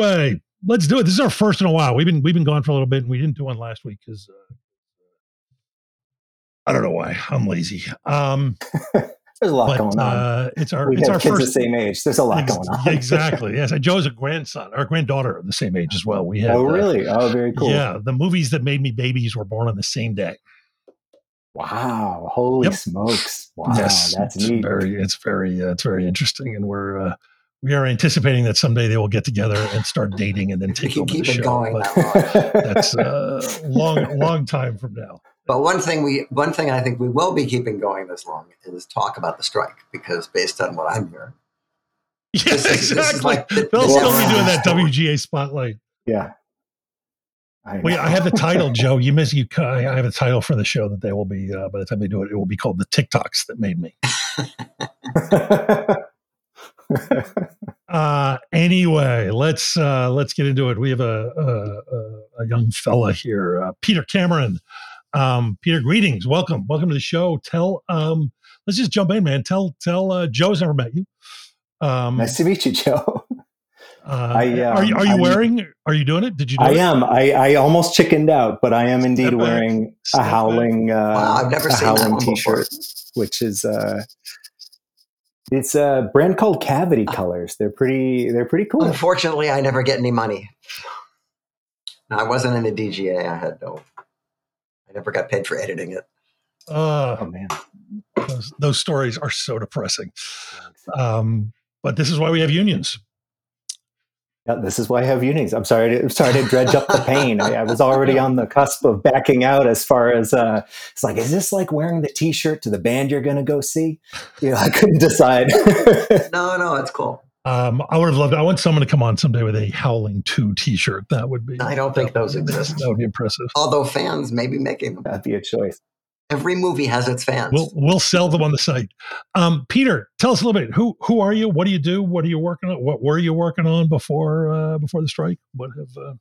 Anyway, let's do it. This is our first in a while. We've been we've been gone for a little bit, and we didn't do one last week because uh, I don't know why. I'm lazy. Um, There's a lot but going on. uh, it's our we it's our kids first. the same age. There's a lot Ex- going on. exactly. Yes, and Joe's a grandson or granddaughter of the same age as well. We had. oh, uh, really? Oh, very cool. Yeah, the movies that made me babies were born on the same day. Wow. Holy Yep. smokes. Wow. yes, That's it's neat. very it's very uh, it's very interesting, and we're uh, we are anticipating that someday they will get together and start dating, and then We take can over keep the it show. going but that. That's a long long time from now. But one thing we, one thing I think we will be keeping going this long is talk about the strike because based on what I'm hearing, Yeah, This is- this is exactly. like the- They'll still be doing that story. WGA spotlight. yeah. I, Wait. I have the title, Joe. You miss you. I have a title for the show that they will be uh, by the time they do it. It will be called the TikToks that made me. Uh, anyway, let's uh, let's get into it. We have a a, a, a young fella here, uh, Peter Cameron. Um, Peter, greetings, welcome, welcome to the show. Tell, um, let's just jump in, man. Tell tell uh, Joe's never met you. Um, nice to meet you, Joe. uh, I, are you um, are you I'm- wearing? Are you doing it? Did you? Do I it? am. I, I almost chickened out, but I am indeed Step wearing Step a howling, uh, Wow, I've never a seen that howling one before. t-shirt, which is uh, it's a brand called Cavity Colors. They're pretty. They're pretty cool. unfortunately, I never get any money. No, I wasn't in the DGA. I had no. I never got paid for editing it. Uh, Oh man. those, those stories are so depressing. Um, but this is why we have unions. Yeah, this is why I have unions. I'm sorry. To, I'm sorry to dredge up the pain. I, I was already on the cusp of backing out. As far as uh, it's like, is this like wearing the T-shirt to the band you're going to go see? You know, I couldn't decide. No, no, it's cool. Um, I would have loved. I want someone to come on someday with a Howling Two T-shirt. That would be. I don't think those exist. That would be impressive. Although fans may be making them. That'd be a choice. Every movie has its fans. We'll we'll sell them on the site. Um, Peter, tell us a little bit. Who who are you? What do you do? What are you working on? What were you working on before uh, before the strike? What have uh,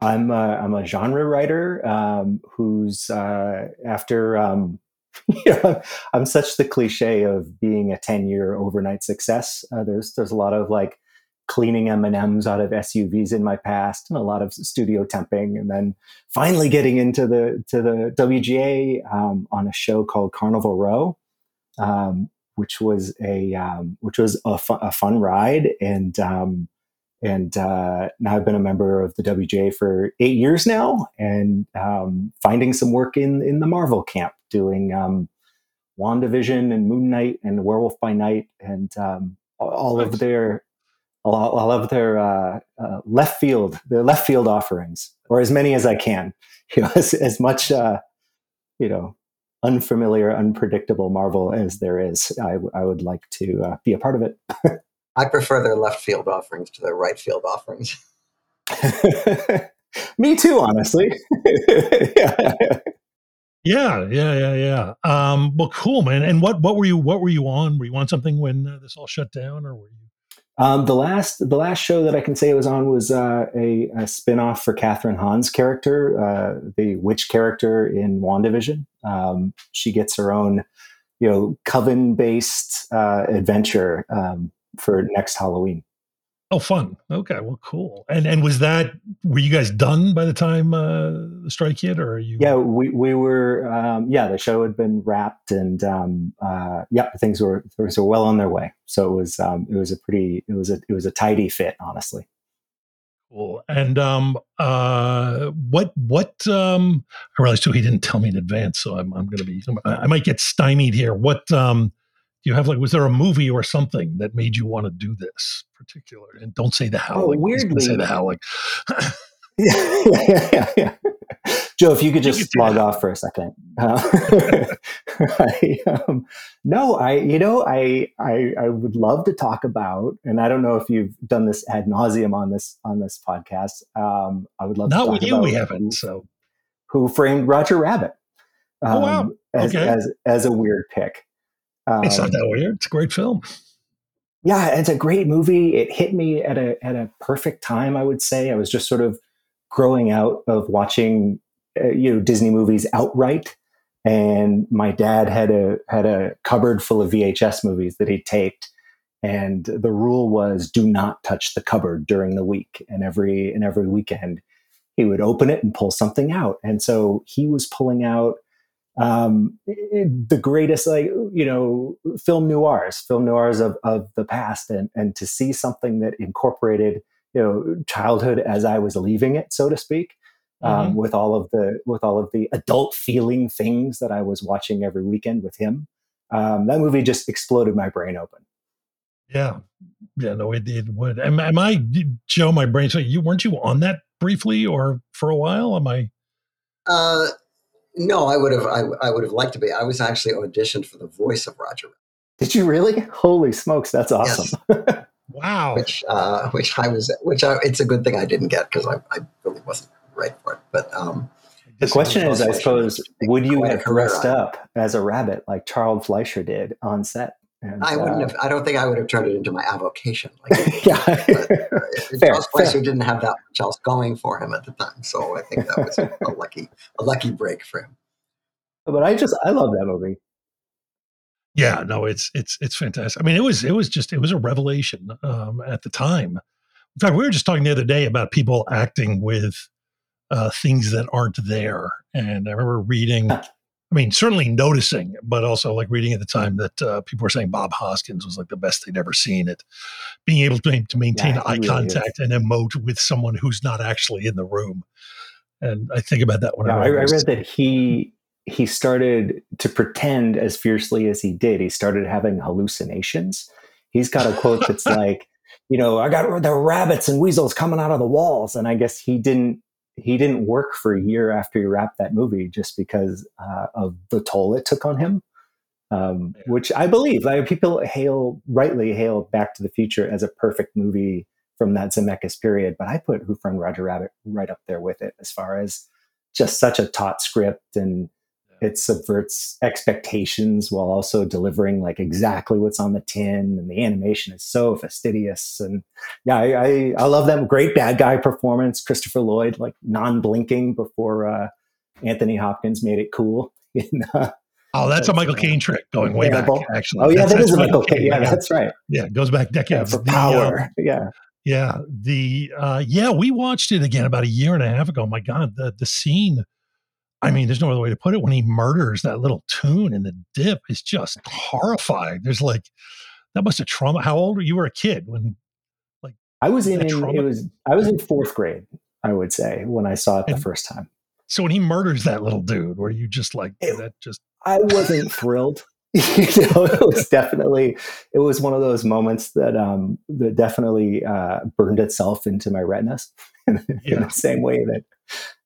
I'm a, I'm a genre writer um, who's uh, after um, I'm such the cliche of being a 10 year overnight success. Uh, there's there's a lot of like cleaning M and M's out of SUVs in my past, and a lot of studio temping, and then finally getting into the to the WGA um, on a show called Carnival Row. Um, which was a um, which was a, fu- a fun ride, and um, and uh, now I've been a member of the WGA for eight years now, and um, finding some work in in the Marvel camp, doing um, WandaVision and Moon Knight and Werewolf by Night, and um, all- all Nice. of their all, all of their uh, uh, left field their left field offerings, or as many as I can, you know, as, as much uh, you know unfamiliar, unpredictable Marvel as there is, I, I would like to uh, be a part of it. I prefer their left field offerings to their right field offerings. Me too, honestly. yeah. Yeah, yeah, yeah, yeah. Um, well, cool, man. And what what were you what were you on? Were you on something when uh, this all shut down, or were you? Um, the last the last show that I can say it was on was uh, a, a spin-off for Kathryn Hahn's character, uh, the witch character in WandaVision. Um, she gets her own, you know, coven-based uh, adventure um, for next Halloween. Oh, fun. Okay, well, cool. And and was that were you guys done by the time uh, the strike hit, or are you? Yeah, we we were. Um, yeah, the show had been wrapped, and um, uh, yeah, things were things were well on their way. So it was um, it was a pretty it was a it was a tidy fit, honestly. Cool. And um, uh, what what um, I realized too he didn't tell me in advance, so I'm I'm gonna be I might get stymied here. What um, Do you have like was there a movie or something that made you want to do this particular? And don't say the howling Oh, like, he's gonna say the howling yeah, yeah, yeah. Joe, if you could just log that. off for a second. Uh, I, um, no, I, you know, I, I, I would love to talk about, and I don't know if you've done this ad nauseum on this on this podcast. Um, I would love to not talk with you, we haven't. So Who framed Roger Rabbit? Um, Oh, wow. As, Okay. as as a weird pick. Um, it's not that weird. It's a great film. yeah, it's a great movie. It hit me at a at a perfect time. I would say I was just sort of growing out of watching uh, you know Disney movies outright, and my dad had a had a cupboard full of VHS movies that he taped, and the rule was do not touch the cupboard during the week. And every and every weekend, he would open it and pull something out. And so he was pulling out um, the greatest, like you know, film noirs, film noirs of of the past, and and to see something that incorporated you know childhood as I was leaving it, so to speak, um, with all of the with all of the adult feeling things that I was watching every weekend with him. Um, that movie just exploded my brain open. Yeah, yeah. No, it, it would. Am, am I Joe? My brain. So you weren't you on that briefly or for a while? Am I? Uh, no, I would have. I, I would have liked to be. I was actually auditioned for the voice of Roger, Did you really? Holy smokes, that's awesome! Wow. which uh, which I was. Which I, it's a good thing I didn't get because I, I really wasn't right for it. But um, The question is, I suppose, would you have dressed up as a rabbit like Charles Fleischer did on set? And, I wouldn't uh, have. I don't think I would have turned it into my avocation. Like, yeah. Charles fair. Fleischer didn't have that much else going for him at the time, so I think that was a, a lucky a lucky break for him. but I just, I love that movie. Yeah, no, it's it's it's fantastic. I mean, it was it was just it was a revelation um, at the time. In fact, we were just talking the other day about people acting with uh, things that aren't there, and I remember reading. I mean, certainly noticing, but also like reading at the time that uh, people were saying Bob Hoskins was like the best they'd ever seen it. Being able to, to maintain Yeah, eye really contact and emote with someone who's not actually in the room. And I think about that Yeah, I, I read that he he started to pretend as fiercely as he did. He started having hallucinations. He's got a quote that's like, you know, I got the rabbits and weasels coming out of the walls, and I guess he didn't he didn't work for a year after he wrapped that movie just because uh, of the toll it took on him. Um, Yeah. Which I believe, like people hail rightly hail Back to the Future as a perfect movie from that Zemeckis period, but I put Who Framed Roger Rabbit right up there with it as far as just such a taut script and it subverts expectations while also delivering like exactly what's on the tin and the animation is so fastidious and yeah i i, I love them great bad guy performance christopher lloyd like non-blinking before uh anthony hopkins made it cool in, uh, Oh, that's a Michael Caine trick going way back. Actually, oh yeah That's- that that's is a michael Caine, Caine. yeah that's right yeah, it goes back yeah, decades. for The, uh, power yeah Yeah, the uh, yeah, we watched it again about a year and a half ago. My God, the the scene. I mean, there's no other way to put it. When he murders that little toon in the dip, is just horrifying. There's like that must have trauma. How old were you? Were a kid when Like i was in, in trauma- it was i was in fourth grade i would say when i saw it the And- first time so when he murders that little dude, were you just like It- that? Just I wasn't thrilled. you know, it was definitely it was one of those moments that um that definitely uh, burned itself into my retinas in Yeah. the same way that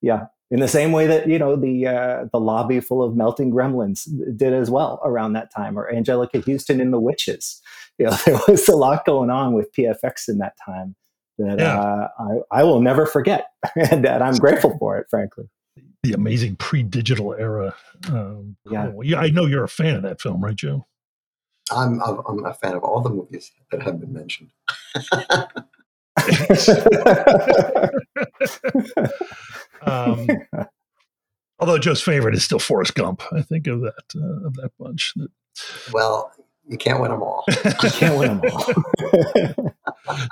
yeah in the same way that you know the uh, the lobby full of melting gremlins did as well around that time or Anjelica Huston in The Witches you know there was a lot going on with PFX in that time that Yeah. uh, I, I will never forget and, and I'm grateful for it frankly the amazing pre-digital era. Um, Yeah. cool. yeah. I know you're a fan of that film, right, Joe? I'm I'm, I'm a fan of all the movies that have been mentioned. um, although Joe's favorite is still Forrest Gump. I think of that uh, of that bunch. Well, you can't win them all. you can't win them all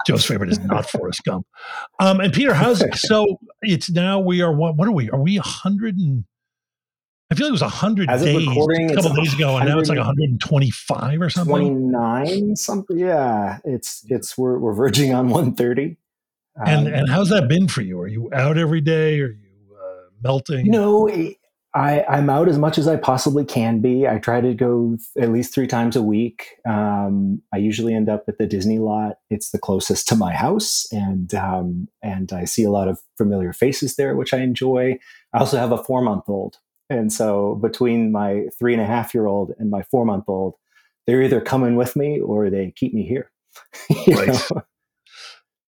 Joe's favorite is not Forrest Gump. Um, and Peter, how's it so? It's now we are what? What are we? Are we a hundred and? I feel like it was a hundred days a couple days ago, and now it's like 125 or something. 29 something yeah it's it's we're, we're verging on 130 And Um, and how's that been for you? Are you out every day? Are you uh, melting? you know it, I, I'm out as much as I possibly can be. I try to go at least three times a week. Um, I usually end up at the Disney lot. It's the closest to my house, and um, and I see a lot of familiar faces there, which I enjoy. I also have a four month old, and so between my three and a half year old and my four month old, they're either coming with me or they keep me here. right. Know?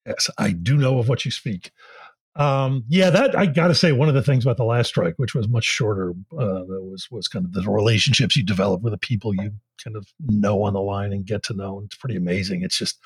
Yes, I do know of what you speak. Um, yeah, that I got to say, one of the things about the last strike, which was much shorter, uh, was was kind of the relationships you develop with the people you kind of know on the line and get to know. And it's pretty amazing. It's just,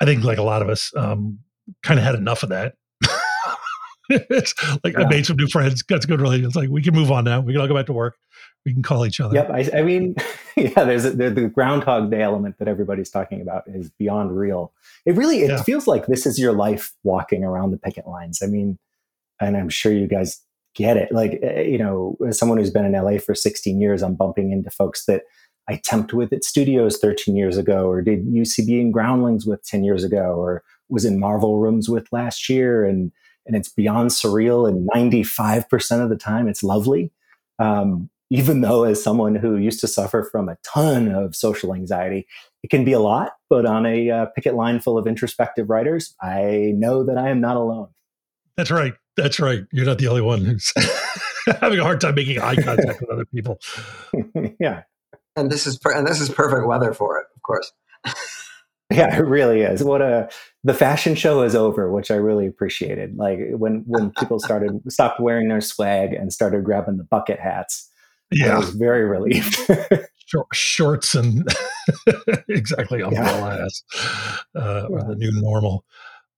I think, like a lot of us, um, kind of had enough of that. it's like yeah. I made some new friends, got some good relations. Like we can move on now. We can all go back to work. We can call each other. Yep. I, I mean, yeah. There's a, the, the Groundhog Day element that everybody's talking about is beyond real. It really it yeah. feels like this is your life walking around the picket lines. I mean, and I'm sure you guys get it. Like eh, you know, as someone who's been in LA for 16 years, I'm bumping into folks that I temped with at studios 13 years ago, or did UCB and Groundlings with 10 years ago, or was in Marvel rooms with last year, and and it's beyond surreal. And 95% of the time, it's lovely. Um, even though, as someone who used to suffer from a ton of social anxiety, it can be a lot. But on a uh, picket line full of introspective writers, I know that I am not alone. That's right. That's right. You're not the only one who's having a hard time making eye contact with other people. yeah. And this is per- and this is perfect weather for it, of course. Yeah, it really is. What a the fashion show is over, which I really appreciated. Like when when people started stopped wearing their swag and started grabbing the bucket hats. Yeah, I was very relieved. shorts and exactly umbrella yeah. hats uh, yeah. the new normal.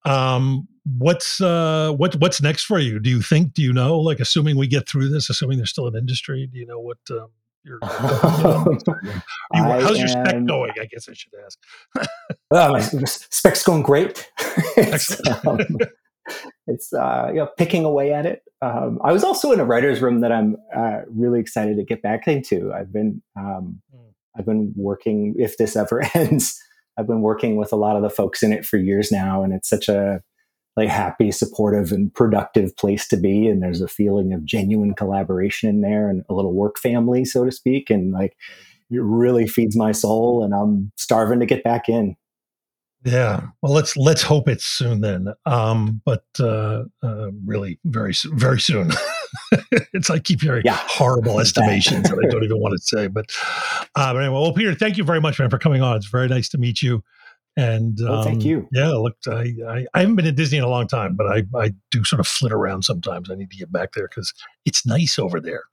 Um, what's uh, what what's next for you? Do you think? Do you know? Like, assuming we get through this, assuming there's still an industry, do you know what? Um, your, you, how's your spec going? I guess I should ask. well, my spec's going great. um, it's uh, you know picking away at it. Um, I was also in a writer's room that I'm uh, really excited to get back into. I've been um, mm. I've been working. If this ever ends, I've been working with a lot of the folks in it for years now, and it's such a like happy, supportive, and productive place to be. And there's a feeling of genuine collaboration in there and a little work family, so to speak. And like it really feeds my soul and I'm starving to get back in. Yeah. Well, let's let's hope it's soon then. Um, but uh, uh, really, very very soon. it's I keep hearing yeah. horrible estimations that I don't even want to say. But, uh, but anyway, well, Peter, thank you very much, man, for coming on. It's very nice to meet you. And um, thank you. Yeah, look, I, I, I haven't been to Disney in a long time, but I I do sort of flit around sometimes. I need to get back there because it's nice over there.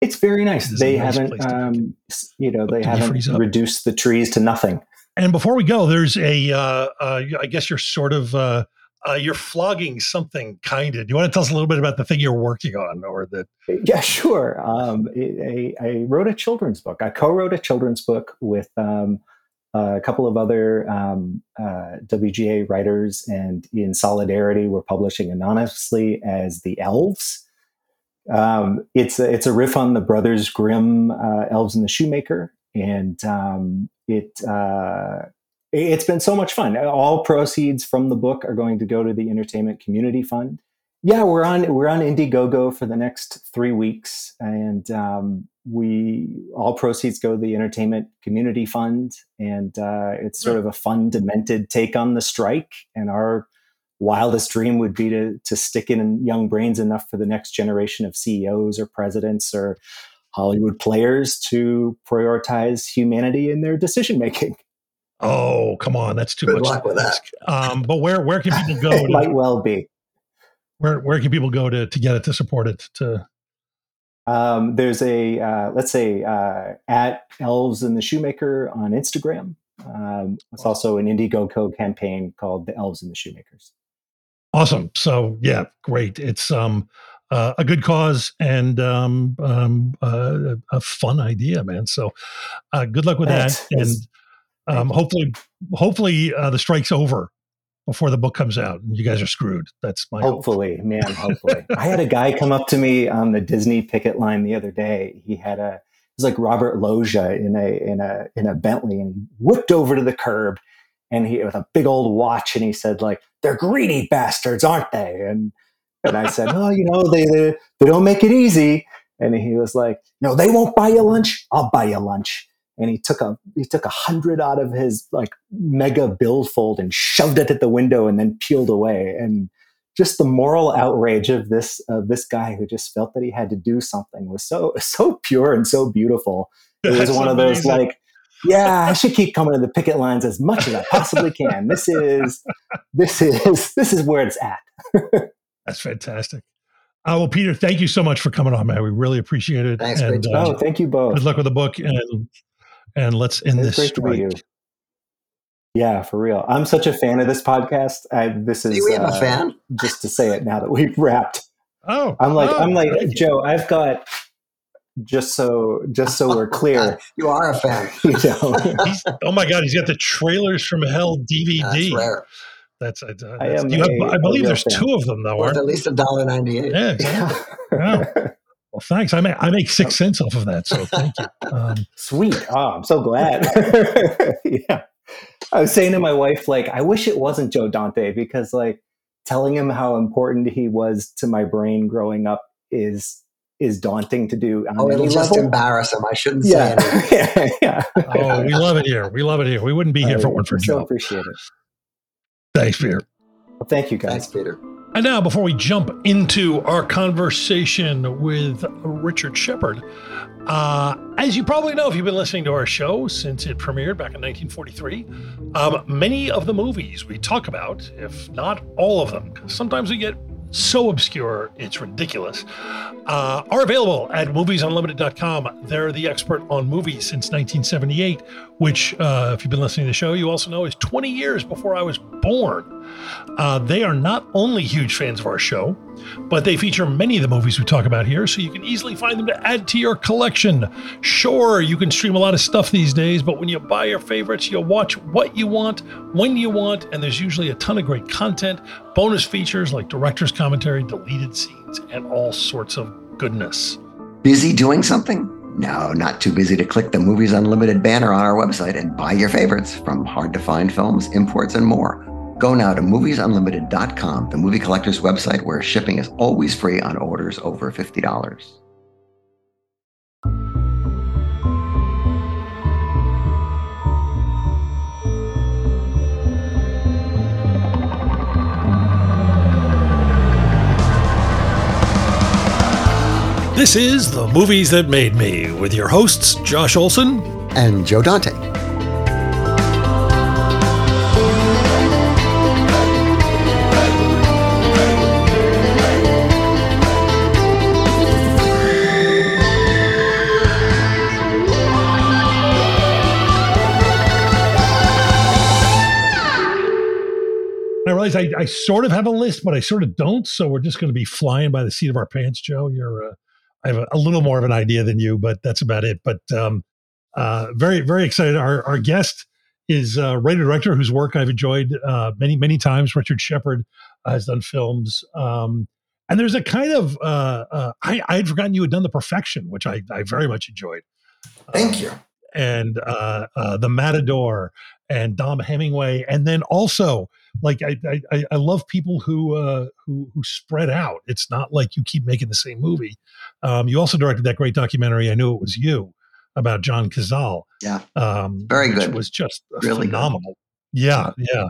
It's very nice. It's they nice haven't, um, you know, they haven't reduced the trees to nothing. And before we go, there's a, uh, uh, I guess you're sort of, uh, uh, you're flogging something kind of. Do you want to tell us a little bit about the thing you're working on, or that? Yeah, sure. Um, I, I, wrote a children's book. I co-wrote a children's book with um, a couple of other um, uh, WGA writers, and in solidarity, we're publishing anonymously as the Elves. Um, it's a, it's a riff on the Brothers Grimm uh, Elves and the Shoemaker, and um, it uh, it's been so much fun. All proceeds from the book are going to go to the Entertainment Community Fund. Yeah, we're on we're on Indiegogo for the next three weeks, and um, we all proceeds go to the Entertainment Community Fund, and uh, it's sort of a fun, demented take on the strike. And our wildest dream would be to to stick in young brains enough for the next generation of CEOs or presidents or Hollywood players to prioritize humanity in their decision making. Oh, come on, that's too Good much. luck with that. Um, but where where can people go? it to, might well be. Where where can people go to to get it to support it? To um, there's a uh, let's say uh, at Elves and the Shoemaker on Instagram. Um, it's also an Indiegogo campaign called the Elves and the Shoemakers. Awesome. So yeah, great. It's um uh, a good cause and um, um, uh, a fun idea, man. So uh, good luck with that, and um, hopefully, hopefully uh, the strike's over before the book comes out, and you guys are screwed. That's my hopefully, hope. man. Hopefully, I had a guy come up to me on the Disney picket line the other day. He had a it was like Robert Loggia in a in a in a Bentley, and whipped over to the curb, and he with a big old watch, and he said like, "They're greedy bastards, aren't they?" and and I said, "Oh, you know, they, they they don't make it easy." and he was like, "No, they won't buy you lunch. I'll buy you lunch." And he took a he took a hundred out of his like mega billfold and shoved it at the window and then peeled away. And just the moral outrage of this of this guy who just felt that he had to do something was so so pure and so beautiful. It was That's one of those like, yeah, I should keep coming to the picket lines as much as I possibly can. This is this is this is where it's at. That's fantastic. Uh, well, Peter, thank you so much for coming on, man. We really appreciate it. Thanks, great and to uh, Oh, thank you both. good luck with the book, and and let's end It's this great to meet you. strike. Yeah, for real. I'm such a fan of this podcast. I, this is we have uh, a fan. just to say it now that we've wrapped. Oh, I'm like, oh, I'm like. Joe. I've got just so just so we're clear. You are a fan. You know, He's, oh my God, he's got the trailers from Hell DVD. That's rare. That's, uh, I that's- am you have, a- I a believe there's fan. two of them though. Worth at least a dollar ninety eight. Yeah, exactly. Wow. Well, thanks. I make I make six cents off of that, so thank you. Um, Sweet. Oh, I'm so glad. yeah. I was saying to my wife, like, I wish it wasn't Joe Dante because, like, telling him how important he was to my brain growing up is is daunting to do on Oh, it'll just level. embarrass him. I shouldn't say Yeah. anything. yeah. yeah. oh, we love it here. We love it here. We wouldn't be here if it I weren't for so Joe. appreciate it. Thanks, Peter. Well, thank you, guys. Thanks, Peter. And now, before we jump into our conversation with Richard Shepard, uh, as you probably know if you've been listening to our show since it premiered back in 1943, um, many of the movies we talk about, if not all of them, 'cause sometimes we get so obscure it's ridiculous, uh, are available at moviesunlimited.com. They're the expert on movies since 1978, which, uh, if you've been listening to the show, you also know is 20 years before I was born. Uh, they are not only huge fans of our show, but they feature many of the movies we talk about here, so you can easily find them to add to your collection. Sure, you can stream a lot of stuff these days, but when you buy your favorites, you'll watch what you want, when you want, and there's usually a ton of great content, bonus features like director's commentary, deleted scenes, and all sorts of goodness. Busy doing something? No, not too busy to click the Movies Unlimited banner on our website and buy your favorites from hard to find films, imports, and more. Go now to moviesunlimited.com, the movie collector's website where shipping is always free on orders over $50. This is The Movies That Made Me with your hosts, Josh Olson And Joe Dante. Realize I, I sort of have a list, but I sort of don't. So we're just going to be flying by the seat of our pants, Joe. You're, uh, I have a, a little more of an idea than you, but that's about it. But um, uh, very, very excited. Our, our guest is a writer director whose work I've enjoyed uh, many, many times. Richard Shepard uh, has done films. Um, and there's a kind of, uh, uh, I, I had forgotten you had done The Perfection, which I, I very much enjoyed. Thank you. And uh, uh, The Matador and Dom Hemingway. And then also, like I, I, I love people who uh, who who spread out. It's not like you keep making the same movie. Um, you also directed that great documentary. I knew it was you about John Cazale. Yeah. um, Very which good. Was just Really good. phenomenal. Yeah, yeah,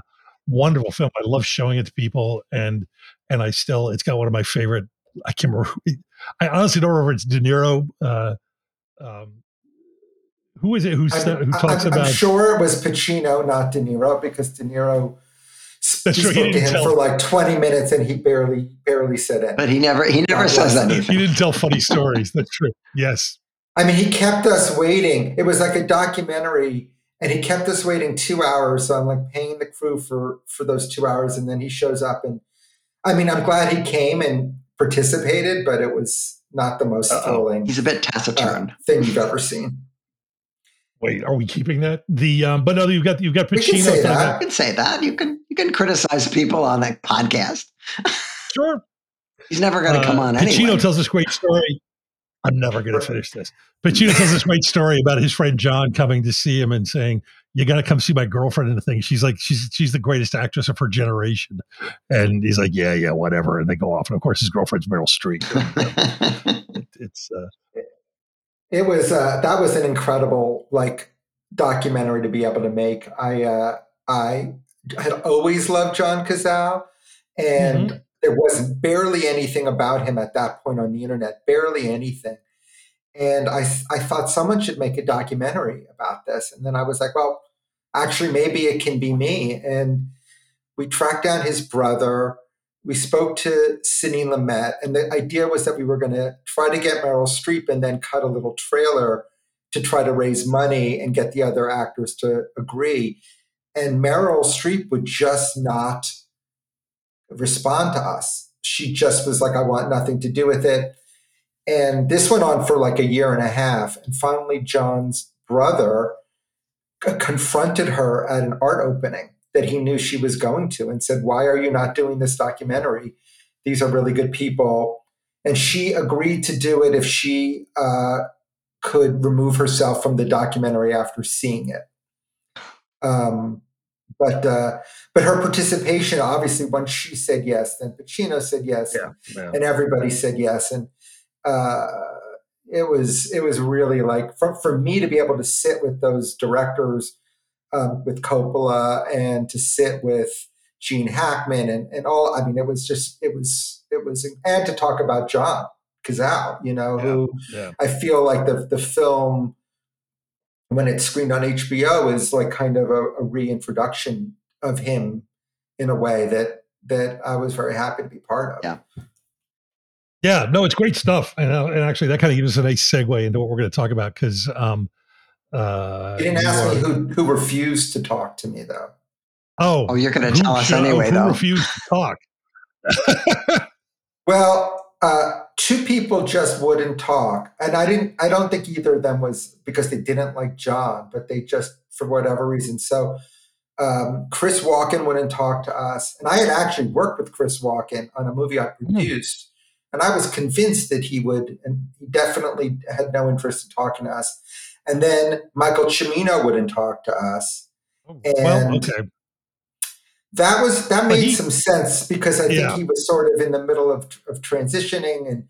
wonderful film. I love showing it to people, and and I still it's got one of my favorite. I can't remember. I honestly don't remember. if It's De Niro. Uh, um, who is it? Who I'm, sa- who I'm- talks I'm about? sure it was Pacino, not De Niro, because De Niro That's he spoke to him tell- for like 20 minutes and he barely barely said it. But he never he never God says bless him. He didn't tell funny stories. That's true. Yes. I mean, he kept us waiting. It was like a documentary, and he kept us waiting two hours. So I'm like paying the crew for for those two hours, and then he shows up, and I mean, I'm glad he came and participated, but it was not the most Uh-oh. thrilling He's a bit uh, taciturn. thing you've ever seen. Wait, are we keeping that? The um, but no, you've got you've got We can Pacino. say that. You can say that. You can you can criticize people on that podcast. Sure. He's never going to come Uh, on Pacino anyway. tells this great story. I'm never going to finish this. Pacino tells this great story about his friend John coming to see him and saying, "You got to come see my girlfriend And the thing." She's like, "She's she's the greatest actress of her generation," and he's like, "Yeah, yeah, whatever." And they go off, and of course, his girlfriend's Meryl Streep. it, it's uh, it was uh, that was an incredible like documentary to be able to make. I uh, I had always loved John Cazale, and mm-hmm. there wasn't barely anything about him at that point on the internet, barely anything. And I I thought someone should make a documentary about this, and then I was like, well, actually, maybe it can be me. And we tracked down his brother. We spoke to Sidney Lumet, and the idea was that we were going to try to get Meryl Streep and then cut a little trailer to try to raise money and get the other actors to agree. And Meryl Streep would just not respond to us. She just was like, I want nothing to do with it. And this went on for like a year and a half. And finally, John's brother uh, confronted her at an art opening that he knew she was going to and said, Why are you not doing this documentary? These are really good people. And she agreed to do it if she uh, could remove herself from the documentary after seeing it. Um, but uh, but her participation, obviously, once she said yes, then Pacino said yes, yeah, yeah. and everybody said yes, and uh, it was it was really like for for me to be able to sit with those directors, um, with Coppola, and to sit with Gene Hackman, and and all. I mean, it was just it was it was and to talk about John Cazale, you know, yeah, who yeah. I feel like the the film when it's screened on HBO is like kind of a, a, reintroduction of him in a way that that I was very happy to be part of. Yeah. Yeah, no, it's great stuff, and, uh, and actually, that kind of gives us a nice segue into what we're going to talk about because um, uh, you didn't ask me who who refused to talk to me though. Oh, oh, you're going to tell us anyway, who though. Refused to talk. well, uh, two people just wouldn't talk, and I didn't. I don't think either of them was because they didn't like John, but they just for whatever reason. So um, Chris Walken wouldn't talk to us, and I had actually worked with Chris Walken on a movie I hmm. produced, mm. and I was convinced that he would, and he definitely had no interest in talking to us. And then Michael Cimino wouldn't talk to us. Oh, and well, okay that was that made he, some sense because I think yeah. he was sort of in the middle of of transitioning and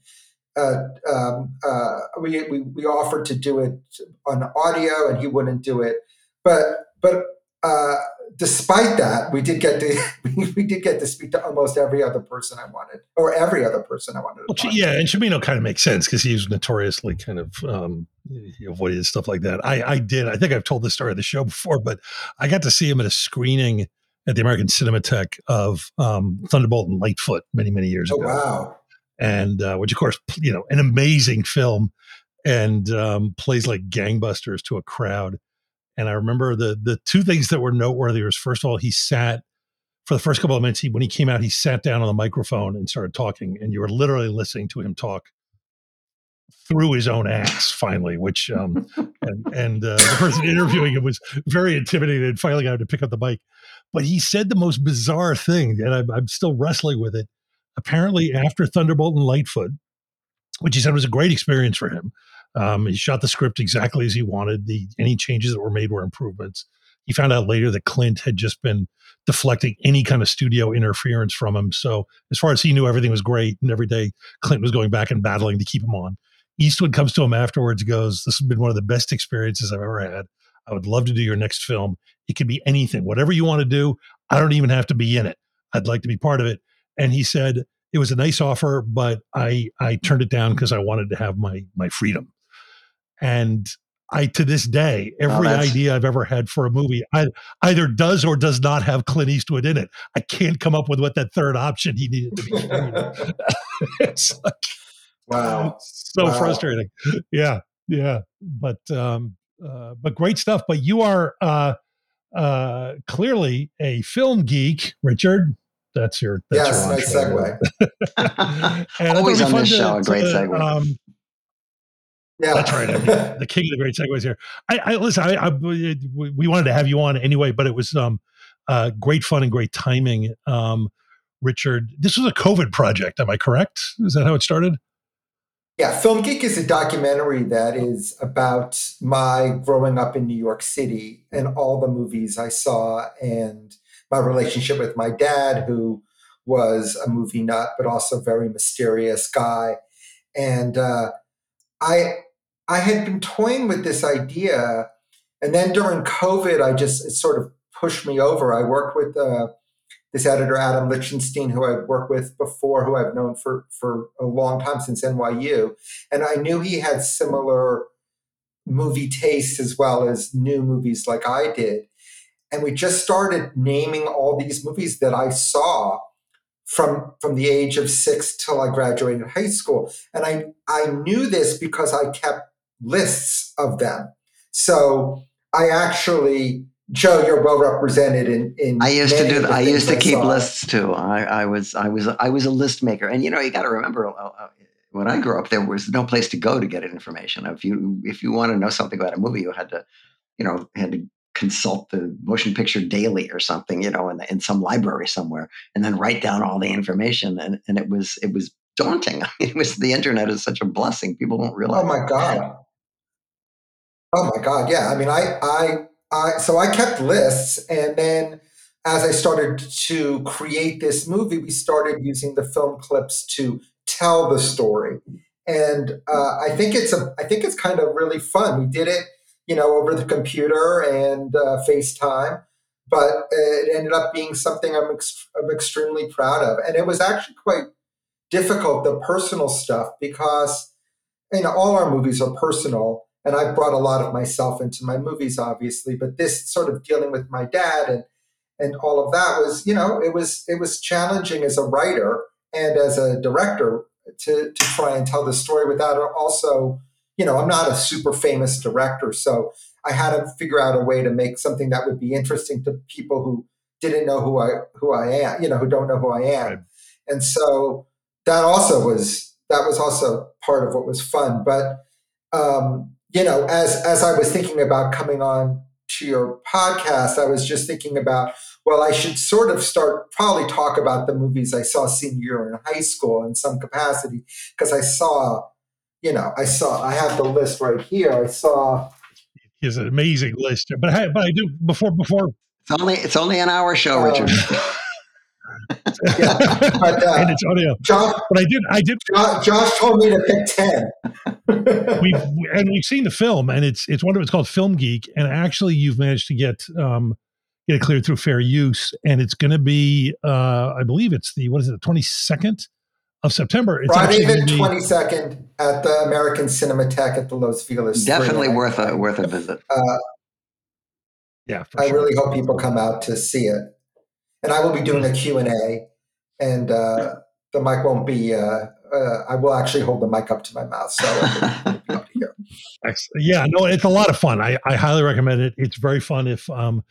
uh, um, uh, we, we, we offered to do it on audio and he wouldn't do it but but uh, despite that we did get to we did get to speak to almost every other person I wanted or every other person I wanted well, yeah and Cimino kind of makes sense because he's notoriously kind of um, avoided stuff like that I I did I think I've told this story of the show before but I got to see him at a screening at the American Cinematheque of um, Thunderbolt and Lightfoot many, many years oh, ago. Wow. And uh, which, of course, you know, an amazing film and um, plays like gangbusters to a crowd. And I remember the the two things that were noteworthy was first of all, he sat for the first couple of minutes. He, when he came out, he sat down on the microphone and started talking, and you were literally listening to him talk through his own ass finally, which um, and, and uh, the person interviewing him was very intimidated finally got him to pick up the mic. But he said the most bizarre thing, and I'm, I'm still wrestling with it. Apparently, after Thunderbolt and Lightfoot, which he said was a great experience for him, um, he shot the script exactly as he wanted. The any changes that were made were improvements. He found out later that Clint had just been deflecting any kind of studio interference from him. So as far as he knew, everything was great, and every day Clint was going back and battling to keep him on. Eastwood comes to him afterwards, goes, "This has been one of the best experiences I've ever had. I would love to do your next film. It could be anything, whatever you want to do. I don't even have to be in it. I'd like to be part of it. And he said it was a nice offer, but I I turned it down because I wanted to have my my freedom. And I to this day, every oh, idea I've ever had for a movie I, either does or does not have Clint Eastwood in it. I can't come up with what that third option he needed to be. it's like wow, so wow. frustrating. Yeah, yeah, but um, uh, but great stuff. But you are uh, uh, clearly a film geek, Richard. That's your that's yes, your nice segue. and Always on this show, a great segue. Um, yeah, that's right. I mean, the king of the great segues here. I, I listen. I, I, we wanted to have you on anyway, but it was um, uh, great fun and great timing. Um, Richard, this was a COVID project. Am I correct? Is that how it started? Yeah, Film Geek is a documentary that is about my growing up in New York City and all the movies I saw and my relationship with my dad, who was a movie nut, but also very mysterious guy. And uh, I, I had been toying with this idea, and then during COVID, I just it sort of pushed me over. I worked with uh, this editor, Adam Lichtenstein, who I'd worked with before, who I've known for for a long time since NYU, and I knew he had similar movie tastes as well as new movies like I did. And we just started naming all these movies that I saw from from the age of six till I graduated high school. And I I knew this because I kept lists of them. So I actually Joe, you're well represented in. in I used to do. I used to I keep saw. lists too. I, I was. I was. I was a list maker, and you know, you got to remember. Uh, uh, when I grew up, there was no place to go to get information. If you if you want to know something about a movie, you had to, you know, had to consult the Motion Picture Daily or something, you know, in, in some library somewhere, and then write down all the information. And and it was it was daunting. I mean, it was the internet is such a blessing. People don't realize. Oh my god. Oh my god. Yeah. I mean, I I I so I kept lists, and then as I started to create this movie, we started using the film clips to tell the story. And uh, I think it's a I think it's kind of really fun. We did it, you know, over the computer and uh, FaceTime, but it ended up being something I'm, ex- I'm extremely proud of. And it was actually quite difficult, the personal stuff, because you know all our movies are personal, and I've brought a lot of myself into my movies, obviously. But this sort of dealing with my dad and and all of that was, you know, it was it was challenging as a writer and as a director to to try and tell the story without also, you know, I'm not a super famous director, so I had to figure out a way to make something that would be interesting to people who didn't know who I who I am, you know, who don't know who I am. Right. And so that also was that was also part of what was fun. But um, you know, as as I was thinking about coming on to your podcast, I was just thinking about well, I should sort of start probably talk about the movies I saw senior year in high school in some capacity because I saw, you know, I saw I have the list right here. I saw He has an amazing list. But I, but I do before before It's only it's only an hour show, um, Richard. Yeah, but, uh, and it's audio. Josh, But I did I did Josh, Josh told me to pick ten. we've and we've seen the film and it's it's one of it's called Film Geek and actually you've managed to get um get it cleared through fair use and it's going to be uh I believe it's the what is it the 22nd of September it's Friday actually the twenty second at the American Cinematheque at the Los Feliz. Definitely Three. worth a worth a visit. Uh, yeah for I sure. really hope people come out to see it, and I will be doing a Q and A, and uh, the mic won't be. Uh, uh, I will actually hold the mic up to my mouth, so everyone will be able to hear. Ex- Yeah, no, it's a lot of fun. I, I highly recommend it. It's very fun if um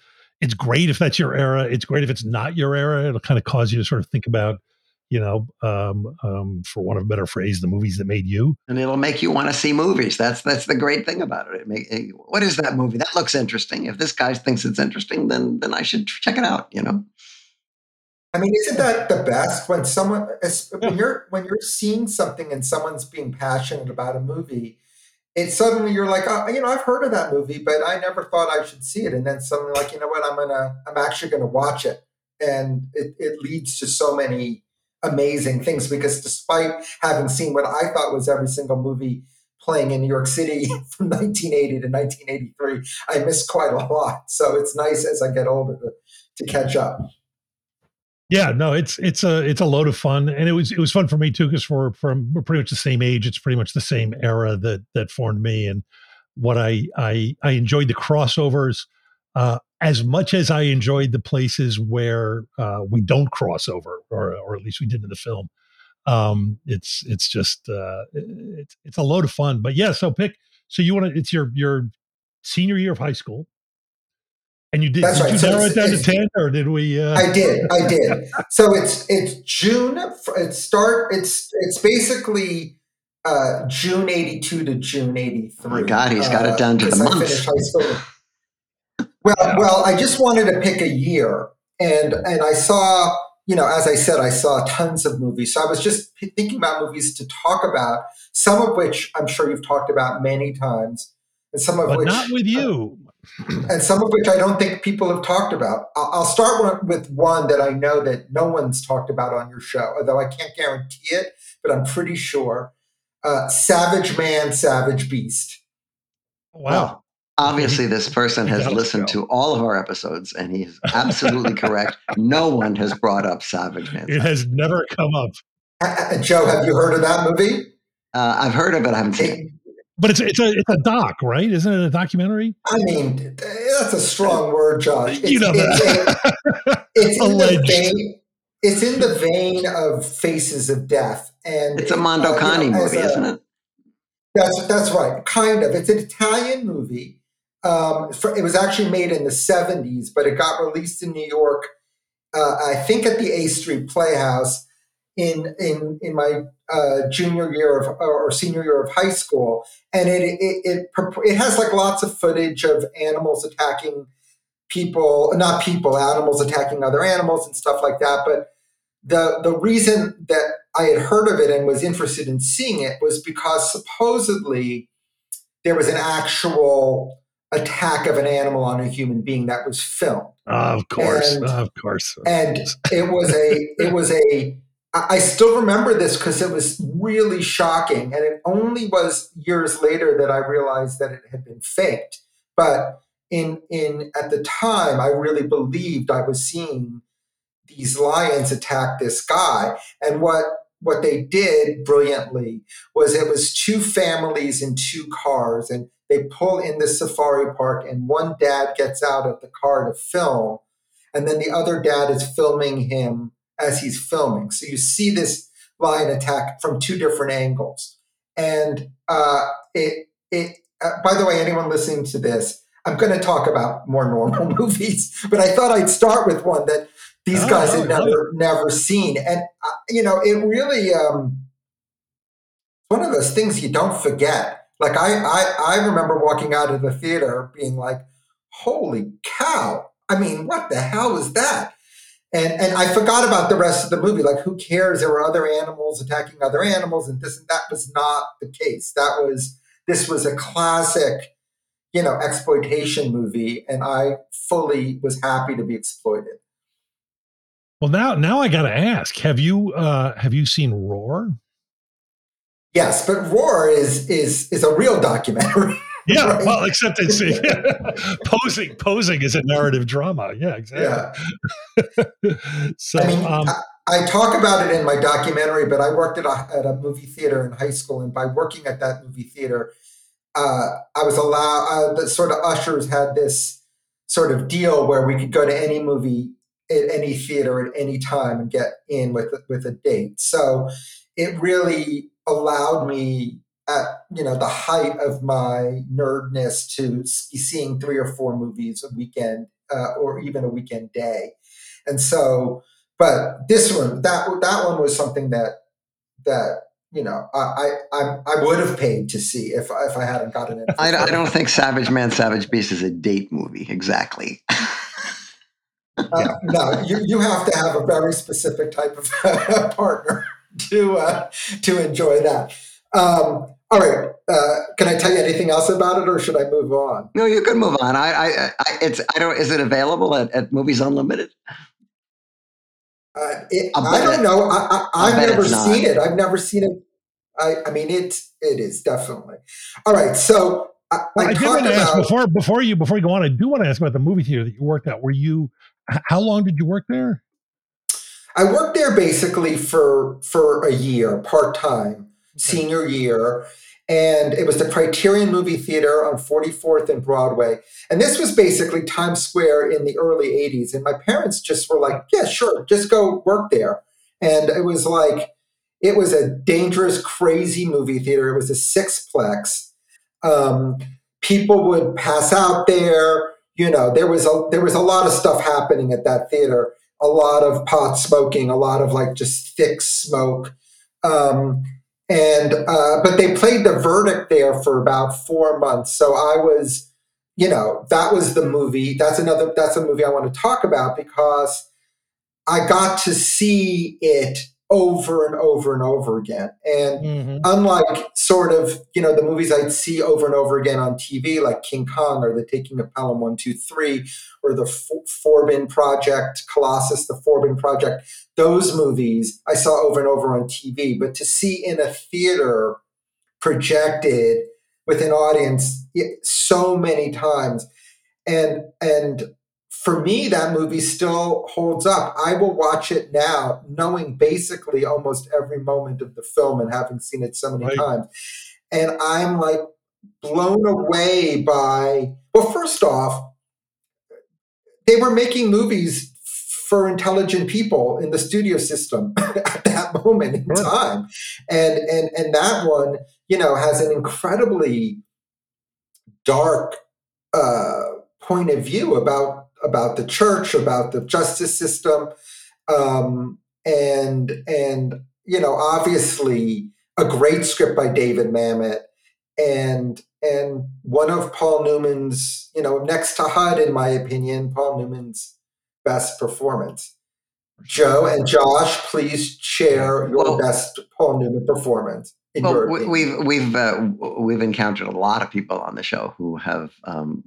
it's great if that's your era. It's great if it's not your era. It'll kind of cause you to sort of think about, you know, um, um, for want of a better phrase, the movies that made you. and it'll make you want to see movies. That's that's the great thing about it. it make, eh, what is that movie? That looks interesting. If this guy thinks it's interesting, then then I should check it out. You know. I mean, isn't that the best when someone when you're when you're seeing something and someone's being passionate about a movie, it suddenly you're like, oh, you know, I've heard of that movie, but I never thought I should see it, and then suddenly like, you know what, I'm gonna, I'm actually gonna watch it, and it, it leads to so many amazing things because despite having seen what I thought was every single movie playing in New York City from 1980 to 1983, I missed quite a lot. So it's nice as I get older to, to catch up. Yeah, no, it's it's a it's a load of fun, and it was it was fun for me too because we're from we're pretty much the same age. It's pretty much the same era that that formed me, and what I I I enjoyed the crossovers uh, as much as I enjoyed the places where uh, we don't cross over, or or at least we did in the film. Um, it's it's just uh, it's it's a load of fun. But yeah, so pick. So you want to? It's your your senior year of high school, and you did. That's did right. you So narrow it down to ten, or did we? Uh, I did. I did. So it's it's June. It start. It's it's basically uh, June eighty two to June eighty three. Oh my God, he's got it down to the I months. finished high school. Well, well, I just wanted to pick a year, and and I saw you know, as I said, I saw tons of movies. So I was just thinking about movies to talk about, some of which I'm sure you've talked about many times, and some of but which not with you. And some of which I don't think people have talked about. I'll, I'll start with one that I know that no one's talked about on your show, although I can't guarantee it, but I'm pretty sure. Uh, Savage Man, Savage Beast. Wow. Well, obviously, this person has listened go. to all of our episodes, and he's absolutely correct. No one has brought up Savage Man. It has never come up. Uh, uh, Joe, have you heard of that movie? Uh, I've heard of it. I haven't seen it. It- But it's it's a it's a doc, right? Isn't it a documentary? I mean, that's a strong word, Josh. It's, You know it's, that. it's in the Alleged. vein. It's in the vein of Faces of Death, and It's a Mondo uh, you know, movie, a- isn't it? That's that's right, kind of. It's an Italian movie. Um, for, it was actually made in the '70s, but it got released in New York. Uh, I think at the A Street Playhouse in in in my uh, junior year of or senior year of high school, and it it, it it has like lots of footage of animals attacking people, not people, animals attacking other animals and stuff like that. But the the reason that I had heard of it and was interested in seeing it was because supposedly there was an actual attack of an animal on a human being that was filmed Of course, And- of course. and it was a it was a I still remember this because it was really shocking, and it only was years later that I realized that it had been faked. But in in at the time, I really believed I was seeing these lions attack this guy, and what what they did brilliantly was it was two families in two cars, and they pull in the safari park, and one dad gets out of the car to film, and then the other dad is filming him as he's filming. So you see this lion attack from two different angles, and uh, it it. Uh, by the way, anyone listening to this, I'm going to talk about more normal movies, but I thought I'd start with one that these Oh, guys had never never seen, and uh, you know, it really um, one of those things you don't forget. Like I, I, I remember walking out of the theater being like, "Holy cow!" I mean, what the hell was that? And and I forgot about the rest of the movie. Like, who cares? There were other animals attacking other animals, and this and that was not the case. That was this was a classic, you know, exploitation movie, and I fully was happy to be exploited. Well, now now I got to ask: Have you uh have you seen Roar? Yes, but Roar is is is a real documentary. Yeah, Right. well, except it's posing posing is a narrative drama. Yeah, exactly. yeah. so, I mean, um, I, I talk about it in my documentary, but I worked at a, at a movie theater in high school, and by working at that movie theater, uh, I was allowed. Uh, the sort of ushers had this sort of deal where we could go to any movie at any theater at any time and get in with with a date. So it really allowed me at you know the height of my nerdness to be seeing three or four movies a weekend uh, or even a weekend day and so but this one that that one was something that that you know I I I would have paid to see if if I hadn't gotten it. I, I don't think Savage Man, Savage Beast is a date movie exactly. Uh, no, you you have to have a very specific type of partner to uh, to enjoy that. Um, all right, uh, can I tell you anything else about it, or should I move on? No, you could move on. I, I, I it's, I don't. Is it available at, at Movies Unlimited? Uh, it, I'll I bet don't it- know. I, I, I'll I've never seen it. I've never seen it. I, I mean, it it is definitely. All right, so I, well, I, I did want to ask about. before before you before you go on. I do want to ask about the movie theater that you worked at. Were you? How long did you work there? I worked there basically for for a year, part time, senior year, and it was the Criterion Movie Theater on 44th and Broadway. And this was basically Times Square in the early 80s. And my parents just were like, "Yeah, sure, just go work there." And it was like it was a dangerous, crazy movie theater. It was a sixplex. Um, people would pass out there. You know, there was a there was a lot of stuff happening at that theater a lot of pot smoking, a lot of like just thick smoke. Um, and uh, but they played the verdict there for about four months. So I was, you know, that was the movie. That's another. That's a movie I want to talk about because I got to see it over and over and over again. And mm-hmm. unlike sort of, you know, the movies I'd see over and over again on TV, like King Kong or The Taking of Pelham 123 or The Forbin Project, Colossus, The Forbin Project, those movies I saw over and over on TV. But to see in a theater projected with an audience so many times and and for me, that movie still holds up. I will watch it now, knowing basically almost every moment of the film and having seen it so many right. times. And I'm like blown away by, well, first off, they were making movies for intelligent people in the studio system at that moment in time. And, and, and that one, you know, has an incredibly dark uh, point of view about about the church, about the justice system, um, and and you know obviously a great script by David Mamet, and and one of Paul Newman's you know next to HUD in my opinion, Paul Newman's best performance. Joe and Josh, please share your well, best Paul Newman performance well, we've we've uh, we've encountered a lot of people on the show who have um,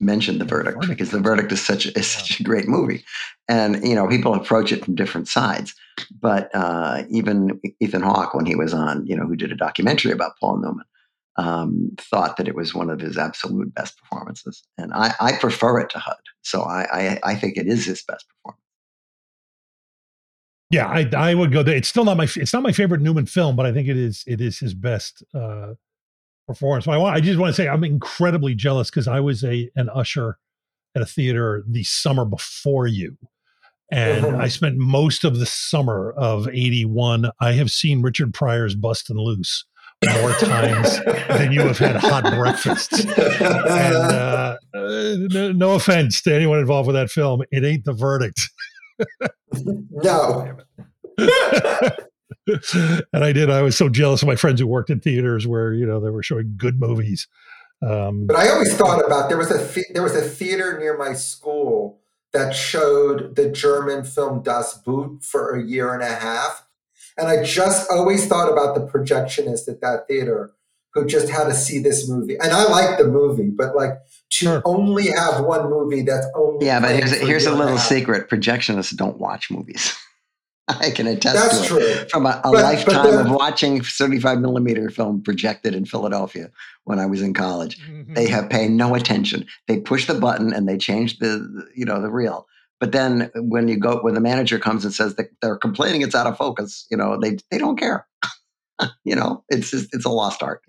mentioned the verdict because the verdict is such is such a great movie, and you know people approach it from different sides. But uh, even Ethan Hawke, when he was on, you know, who did a documentary about Paul Newman, um, thought that it was one of his absolute best performances, and I, I prefer it to HUD. So I, I I think it is his best performance. Yeah, I I would go there. It's still not my it's not my favorite Newman film, but I think it is it is his best uh, performance. I, I just want to say I'm incredibly jealous because I was a an usher at a theater the summer before you, and I spent most of the summer of '81. I have seen Richard Pryor's "Bustin' Loose" more times than you have had hot breakfasts. And uh, no, no offense to anyone involved with that film, it ain't the verdict. No. and I did. I was so jealous of my friends who worked in theaters where you know they were showing good movies. Um, but I always thought about there was a there was a theater near my school that showed the German film Das Boot for a year and a half, and I just always thought about the projectionist at that theater who just had to see this movie. And I like the movie, but like to sure. only have one movie that's only yeah. But here's a, here's a little secret: projectionists don't watch movies. I can attest that's to true. it from a, a but, lifetime but the, of watching 35 millimeter film projected in Philadelphia when I was in college. Mm-hmm. They have paid no attention. They push the button and they change the you know the reel. But then when you go when the manager comes and says that they're complaining it's out of focus, you know they they don't care. you know, it's just, it's a lost art.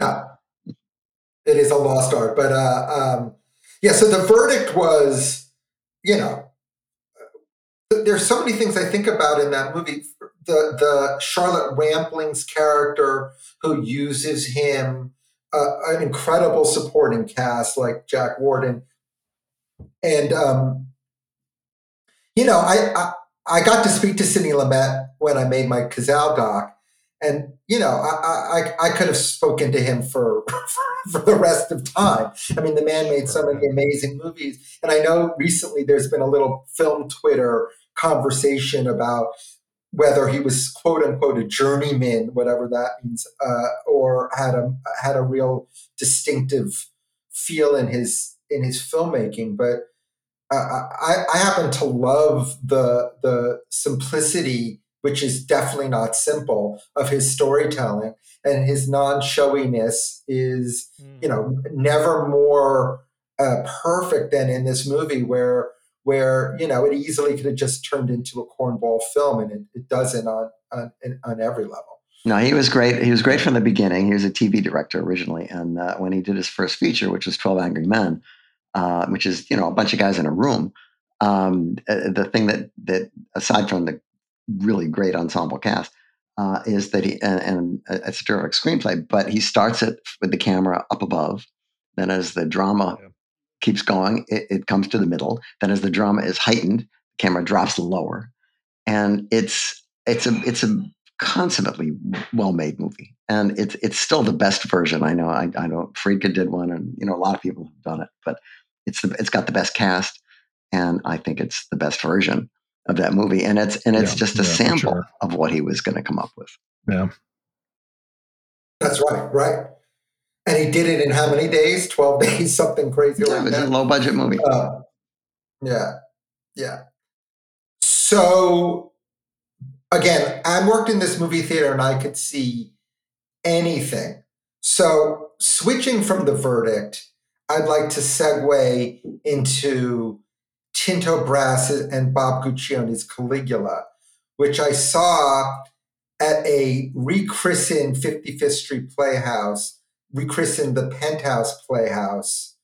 It is a lost art. But uh, um, yeah, so the verdict was, you know, there's so many things I think about in that movie. The the Charlotte Rampling's character who uses him, uh, an incredible supporting cast like Jack Warden, and um, you know, I, I I got to speak to Sidney Lumet when I made my Cazale doc, and you know I, I, I could have spoken to him for for the rest of time. I mean the man made so many amazing movies and i know recently there's been a little film twitter conversation about whether he was quote unquote a journeyman whatever that means uh, or had a had a real distinctive feel in his in his filmmaking. But uh, I, I happen to love the the simplicity which is definitely not simple, of his storytelling. And his non showiness is, mm. you know, never more uh, perfect than in this movie where where you know it easily could have just turned into a cornball film and it, it doesn't on, on on every level no he was great he was great from the beginning he was a tv director originally and uh, when he did his first feature which was 12 angry men uh, which is you know a bunch of guys in a room um, uh, the thing that that aside from the really great ensemble cast, uh, is that he and, and, it's a terrific screenplay. But he starts it with the camera up above. Then, as the drama yeah. keeps going, it, it, comes to the middle. Then, as the drama is heightened, the camera drops lower, and it's it's a it's a consummately well made movie, and it's it's still the best version. I know I, I know Friedkin did one, and you know a lot of people have done it, but it's the it's got the best cast, and I think it's the best version of that movie, and it's and it's Yeah, just a yeah, sample sure. of what he was going to come up with. Yeah. That's right, right. And he did it in how many days? 12 days, something crazy Yeah, it like was a that. low budget movie. Uh, yeah, yeah. So again, I worked in this movie theater and I could see anything. So switching from the verdict, I'd like to segue into Tinto Brass and Bob Guccione's Caligula, which I saw at a rechristened 55th Street Playhouse, rechristened the Penthouse Playhouse.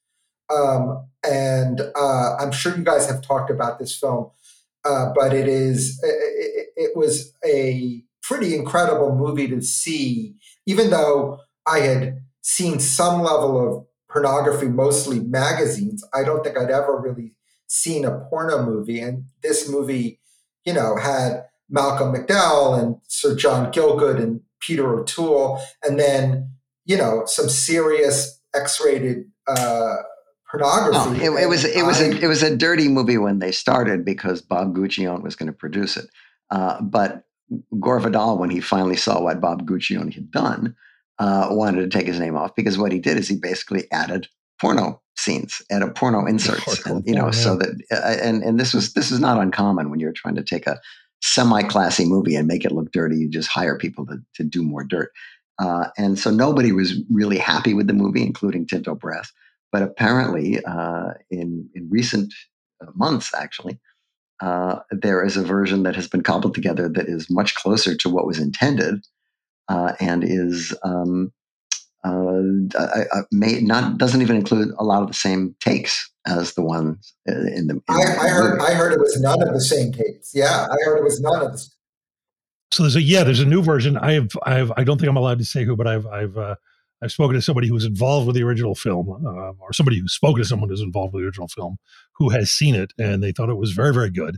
Um, and uh, I'm sure you guys have talked about this film, uh, but it is it, it was a pretty incredible movie to see. Even though I had seen some level of pornography, mostly magazines, I don't think I'd ever really seen a porno movie. And this movie, you know, had Malcolm McDowell and Sir John Gielgud and Peter O'Toole, and then you know some serious X-rated uh, pornography. Oh, it, it was it was a it was a dirty movie when they started because Bob Guccione was going to produce it. Uh, but Gore Vidal, when he finally saw what Bob Guccione had done, uh, wanted to take his name off because what he did is he basically added porno scenes, and a porno inserts, Hardcore and you know, so that uh, and and this was this is not uncommon when you're trying to take a semi-classy movie and make it look dirty. You just hire people to to do more dirt. Uh, and so nobody was really happy with the movie, including Tinto Brass. But apparently, uh, in in recent uh, months, actually, uh, there is a version that has been cobbled together that is much closer to what was intended, uh, and is um, uh, I, I may not doesn't even include a lot of the same takes as the ones uh, in the. in I, the I heard. I heard it was none of the same tapes. Yeah, I heard it was none of the. So there's a yeah, there's a new version. I have I have I don't think I'm allowed to say who, but I've I've uh, I've spoken to somebody who was involved with the original film, uh, or somebody who spoke to someone who's involved with the original film who has seen it, and they thought it was very very good.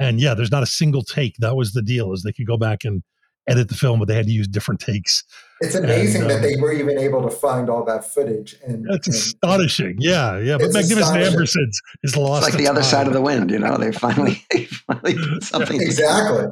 And yeah, there's not a single take. That was the deal, is they could go back and edit the film, but they had to use different takes. It's amazing And, that um, they were even able to find all that footage. And That's and- astonishing. Yeah, yeah. But It's Magnificent astonishing. Ambersons is lost. It's like the other time. side of the wind, you know. They finally, they finally did something. exactly.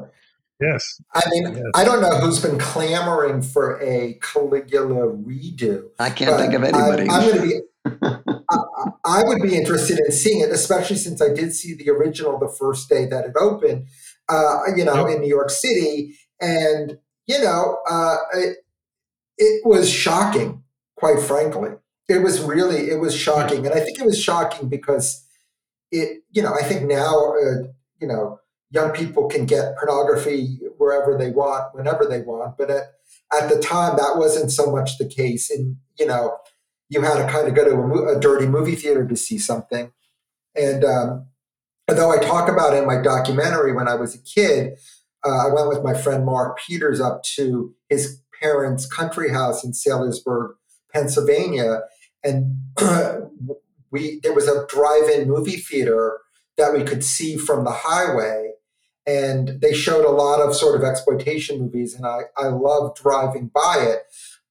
Yes. I mean, Yes. I don't know who's been clamoring for a Caligula redo. I can't think of I- anybody. I'm going to be. I, I would be interested in seeing it, especially since I did see the original the first day that it opened. Uh, you know, Yep. in New York City, and you know, uh, it, it was shocking. Quite frankly, it was really it was shocking, and I think it was shocking because it. You know, I think now, uh, you know, young people can get pornography wherever they want, whenever they want, but at at the time that wasn't so much the case, and you know you had to kind of go to a, a dirty movie theater to see something. And um, although I talk about it in my documentary when I was a kid, uh, I went with my friend Mark Peters up to his parents' country house in Saylorsburg, Pennsylvania, and we there was a drive-in movie theater that we could see from the highway. And they showed a lot of sort of exploitation movies, and I, I loved driving by it.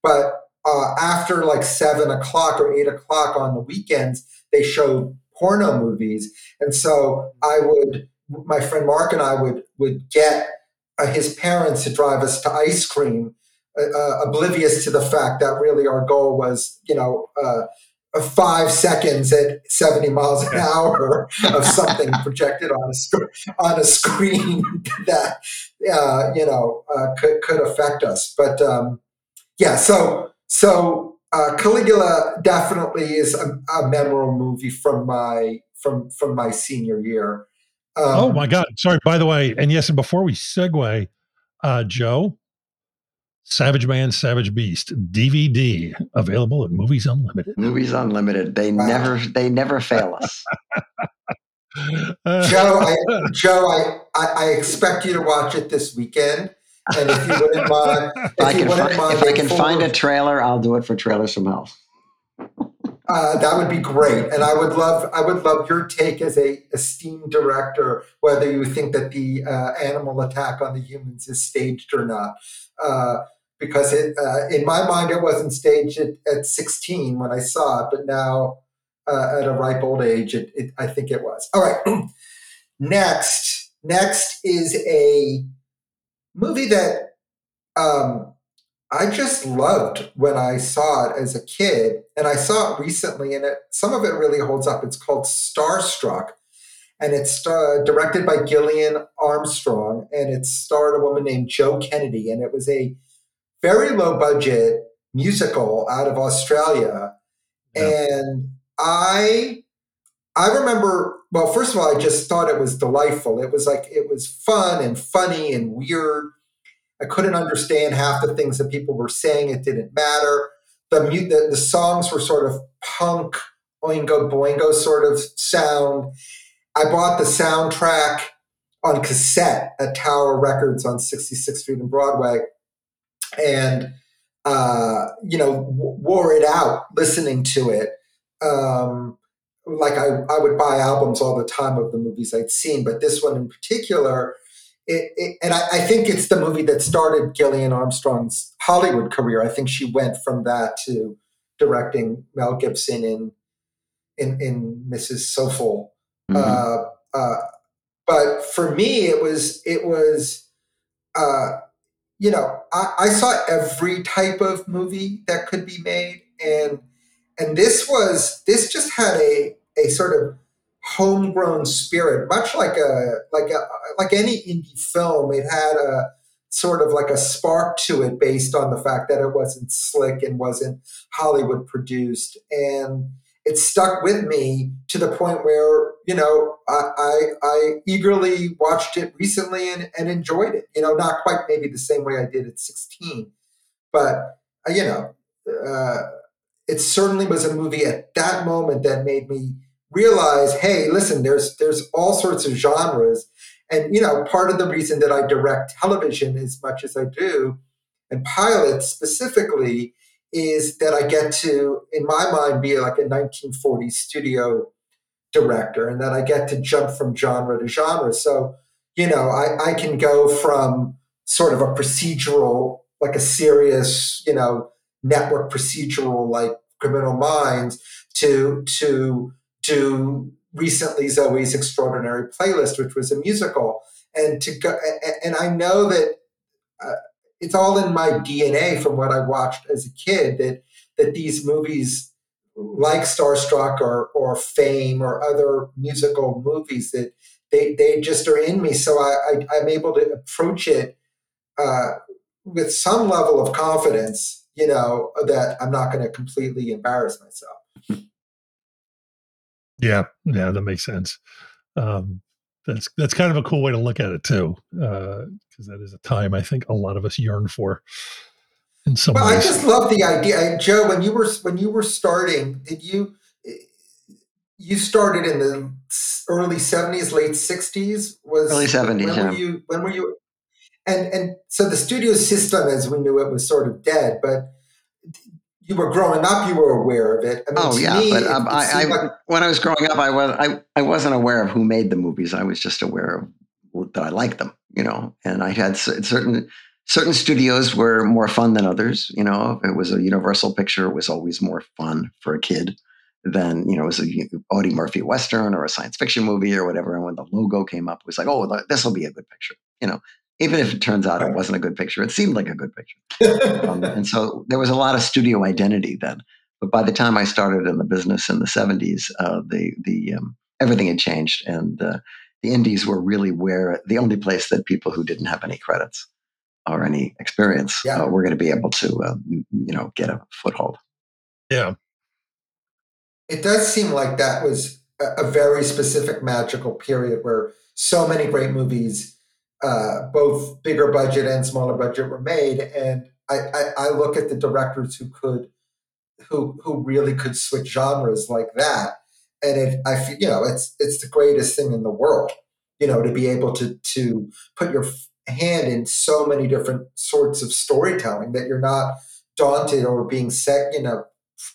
But uh, after like seven o'clock or eight o'clock on the weekends, they showed porno movies, and so I would, my friend Mark and I would would get his parents to drive us to ice cream, uh, uh, oblivious to the fact that really our goal was, you know. Uh, uh, Five seconds at seventy miles an hour of something projected on a sc- on a screen that uh, you know uh, could could affect us. But um, yeah, so so uh, Caligula definitely is a, a memorable movie from my from from my senior year. Um, oh my God. Sorry. By the way, and yes, and before we segue, uh, Joe, Savage Man, Savage Beast DVD available at Movies Unlimited. Movies Unlimited. They Wow. never, they never fail us. Joe, I, Joe, I, I, I expect you to watch it this weekend, and if you wouldn't mind, If I if you can, wouldn't find, mind, if I a can full- find a trailer, I'll do it for Trailers from Hell. Uh, that would be great, and I would love I would love your take as a esteemed director, whether you think that the uh, animal attack on the humans is staged or not. Uh, because it, uh, in my mind, it wasn't staged at, at 16 when I saw it, but now uh, at a ripe old age, it, it, I think it was. All right, next, next is a movie that um, I just loved when I saw it as a kid, and I saw it recently, and it, some of it really holds up. It's called Starstruck, and it's uh, directed by Gillian Armstrong, and it starred a woman named Jo Kennedy, and it was a very low budget musical out of Australia, yeah. and I I remember. Well, first of all, I just thought it was delightful. It was like it was fun and funny and weird I couldn't understand half the things that people were saying. It didn't matter. The, the, the songs were sort of punk, oingo boingo sort of sound. I bought the soundtrack on cassette at Tower Records on 66th Street in Broadway, and uh, you know w- wore it out listening to it. Um, like I, I would buy albums all the time of the movies I'd seen, but this one in particular it, it, and I, I, think it's the movie that started Gillian Armstrong's Hollywood career. I think she went from that to directing Mel Gibson in in, in Mrs. Soffel. Mm-hmm. Uh, uh, but for me, it was it was uh, you know I, I saw every type of movie that could be made, and and this was this just had a a sort of homegrown spirit, much like a like a like any indie film. It had a sort of like a spark to it based on the fact that it wasn't slick and wasn't Hollywood produced, and it stuck with me to the point where you know I I, I eagerly watched it recently and, and enjoyed it. You know, not quite maybe the same way I did at sixteen, but uh, you know. Uh, it certainly was a movie at that moment that made me realize, hey, listen, there's there's all sorts of genres. And you know, part of the reason that I direct television as much as I do, and pilots specifically, is that I get to, in my mind, be like a 1940s studio director, and that I get to jump from genre to genre. So, you know, I, I can go from sort of a procedural, like a serious, you know, network procedural like Criminal Minds, to to to recently Zoey's Extraordinary Playlist, which was a musical, and to go and I know that uh, it's all in my DNA from what I watched as a kid that that these movies like Starstruck or or Fame or other musical movies that they they just are in me. So I, I am able to approach it uh, with some level of confidence, you know, that I'm not going to completely embarrass myself. Yeah, yeah, that makes sense. Um, that's that's kind of a cool way to look at it too, because uh, that is a time I think a lot of us yearn for. In some well, ways. I just love the idea, Joe. When you were when you were starting, did you you started in the early seventies, late sixties? Was early seventies? When yeah. were you? When were you? And and so the studio system, as we knew it, was sort of dead. But you were growing up, you were aware of it. I mean, oh yeah, me, but um, I, I like- when I was growing up, I was I, I wasn't aware of who made the movies. I was just aware of that I liked them, you know. And I had certain certain studios were more fun than others. You know, if it was a Universal picture, it was always more fun for a kid than you know, it was a Audie Murphy Western or a science fiction movie or whatever. And when the logo came up, it was like, oh, this will be a good picture, you know even if it turns out it wasn't a good picture, it seemed like a good picture. um, and so there was a lot of studio identity then. But by the time I started in the business in the 70s, uh, the, the, um, everything had changed. And uh, the indies were really where the only place that people who didn't have any credits or any experience yeah. uh, were going to be able to, uh, you know, get a foothold. Yeah. It does seem like that was a, a very specific magical period where so many great movies uh, both bigger budget and smaller budget were made. And I, I, I, look at the directors who could, who who really could switch genres like that, and it, I you know it's it's the greatest thing in the world, you know, to be able to to put your hand in so many different sorts of storytelling that you're not daunted or being set, you know,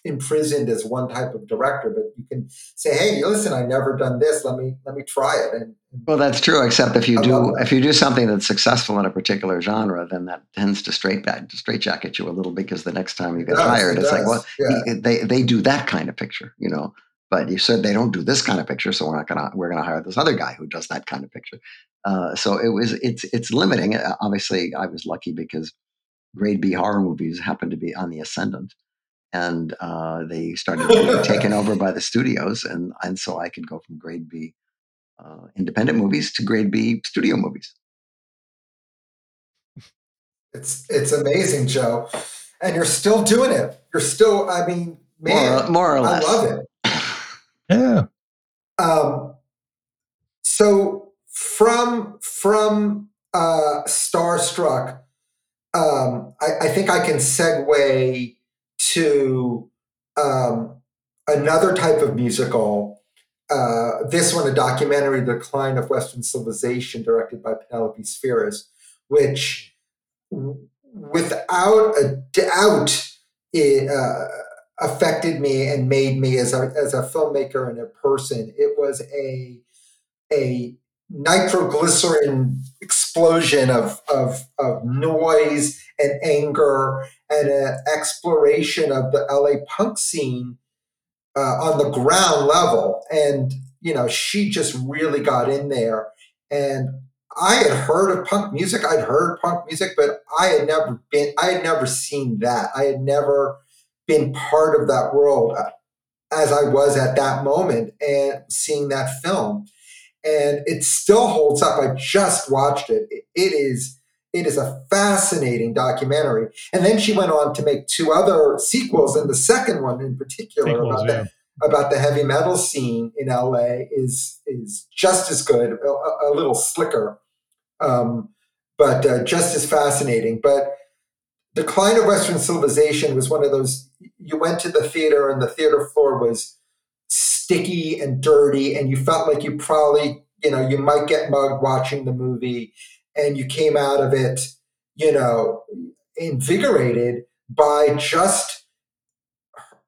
imprisoned as one type of director, but you can say, "Hey, listen, I've never done this. Let me let me try it." And, well, that's true. Except if you do if you do something that's successful in a particular genre, then that tends to straight back to straight you a little because the next time you get hired, it it's does. like, well, yeah. they they do that kind of picture, you know. But you said they don't do this kind of picture, so we're not gonna we're gonna hire this other guy who does that kind of picture. Uh, so it was it's it's limiting. Uh, obviously, I was lucky because grade B horror movies happened to be on the ascendant, and uh, they started being taken over by the studios, and and so I could go from grade B uh, independent movies to grade B studio movies. It's it's amazing, Joe, and you're still doing it. You're still, I mean, man, more, more or less. I love it. Yeah. Um, so from from uh, Starstruck, um, I, I think I can segue to um, another type of musical. Uh, this one, a documentary, The Decline of Western Civilization, directed by Penelope Spheeris, which, without a doubt, it, uh, affected me and made me as a, as a filmmaker and a person. It was a a nitroglycerin explosion of, of, of noise and anger and an exploration of the LA punk scene uh, on the ground level. And, you know, she just really got in there. And I had heard of punk music. I'd heard punk music, but I had never been, I had never seen that. I had never been part of that world uh, as I was at that moment and seeing that film and it still holds up. I just watched it. It is it is a fascinating documentary. And then she went on to make two other sequels, and the second one in particular sequels, about yeah. the about the heavy metal scene in LA is is just as good, a, a little slicker, um, but uh, just as fascinating. But Decline of Western Civilization was one of those. You went to the theater, and the theater floor was sticky and dirty, and you felt like you probably, you know, you might get mugged watching the movie, and you came out of it, you know, invigorated by just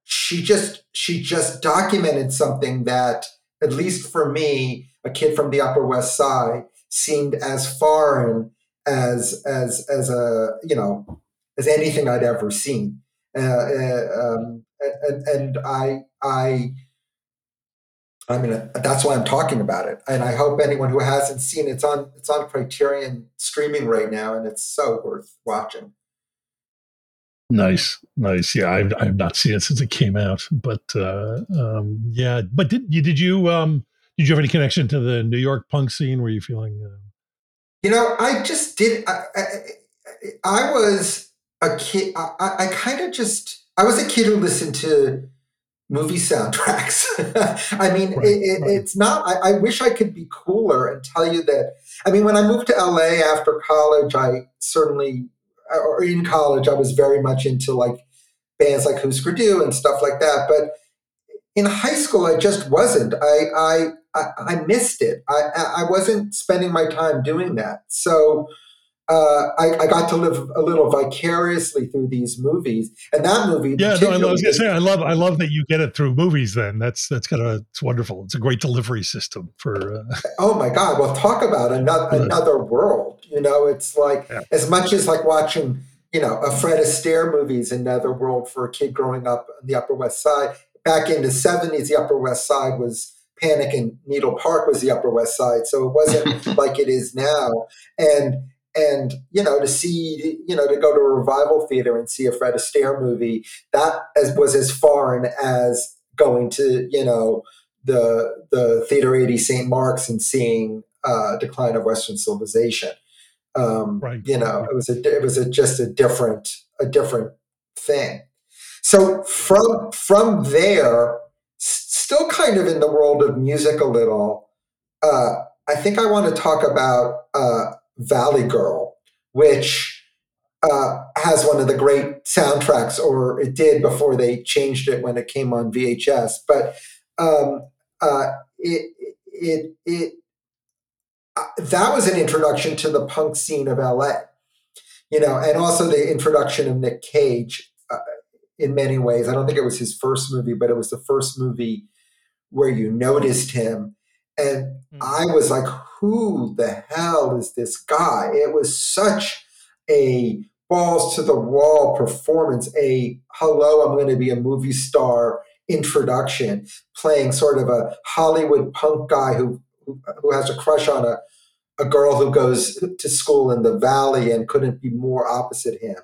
she just she just documented something that at least for me a kid from the upper west side seemed as foreign as as as a you know as anything i'd ever seen. Uh, uh, um, and, and i i I mean, that's why I'm talking about it, and I hope anyone who hasn't seen it, it's on it's on Criterion streaming right now, and it's so worth watching. Nice, nice. Yeah, I've I've not seen it since it came out, but uh, um, yeah. But did you did you um did you have any connection to the New York punk scene? Were you feeling? Uh... You know, I just did. I, I, I was a kid. I, I kind of just. I was a kid who listened to movie soundtracks. I mean, right, it, right. it's not, I, I, wish I could be cooler and tell you that. I mean, when I moved to LA after college, I certainly, or in college, I was very much into like bands like Husker Du and stuff like that. But in high school, I just wasn't. I, I, I, I missed it. I, I wasn't spending my time doing that. So, uh, I, I, got to live a little vicariously through these movies, and that movie. Yeah, no, I was gonna say, I love, I love that you get it through movies. Then that's that's kind of it's wonderful. It's a great delivery system for. Uh, oh my God! Well, talk about another another world. You know, it's like yeah. as much as like watching, you know, a Fred Astaire movies, in another world for a kid growing up on the Upper West Side. Back in the seventies, the Upper West Side was Panic and Needle Park was the Upper West Side, so it wasn't like it is now, and and you know to see you know to go to a revival theater and see a Fred Astaire movie that as, was as foreign as going to you know the the Theater 80 St. Mark's and seeing uh, Decline of Western Civilization. Um, right. You know, it was a it was a, just a different a different thing. So from from there, still kind of in the world of music a little. Uh, I think I want to talk about uh, Valley Girl, which uh, has one of the great soundtracks, or it did before they changed it when it came on VHS. But um, uh, it it it uh, that was an introduction to the punk scene of LA, you know, and also the introduction of Nick Cage uh, in many ways. I don't think it was his first movie, but it was the first movie where you noticed him and mm. I was like, who the hell is this guy? It was such a balls to the wall performance, a hello, I'm going to be a movie star introduction, playing sort of a Hollywood punk guy who who, has a crush on a a girl who goes to school in the valley and couldn't be more opposite him.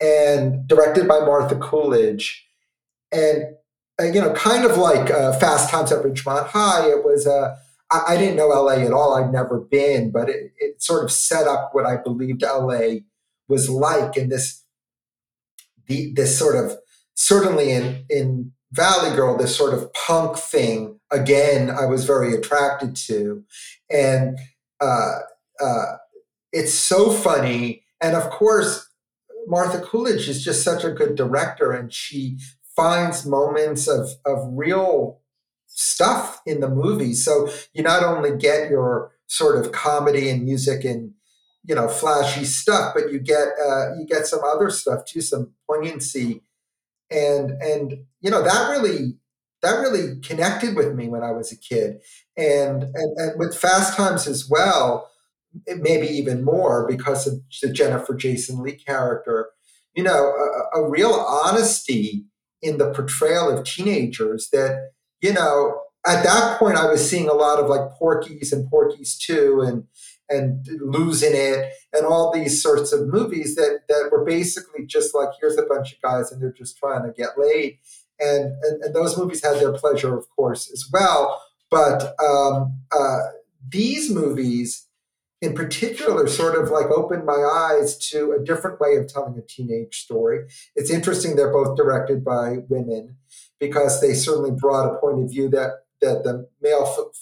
And directed by Martha Coolidge. And, uh, you know, kind of like uh, Fast Times at Ridgemont High, it was a. I, I didn't know LA at all. I'd never been, but it, it sort of set up what I believed LA was like and this the, this sort of certainly in in Valley Girl, this sort of punk thing again, I was very attracted to, and uh, uh, it's so funny. And of course, Martha Coolidge is just such a good director, and she finds moments of of real stuff in the movie. So you not only get your sort of comedy and music and you know flashy stuff, but you get uh, you get some other stuff too, some poignancy, and and you know that really that really connected with me when I was a kid, and and, and with Fast Times as well, maybe even more because of the Jennifer Jason Lee character. You know, a, a real honesty in the portrayal of teenagers that you know at that point I was seeing a lot of like Porky's and Porky's 2 and and losing it and all these sorts of movies that that were basically just like here's a bunch of guys and they're just trying to get laid. And and, and those movies had their pleasure of course as well. But um, uh, these movies in particular sort of like opened my eyes to a different way of telling a teenage story. It's interesting they're both directed by women because they certainly brought a point of view that that the male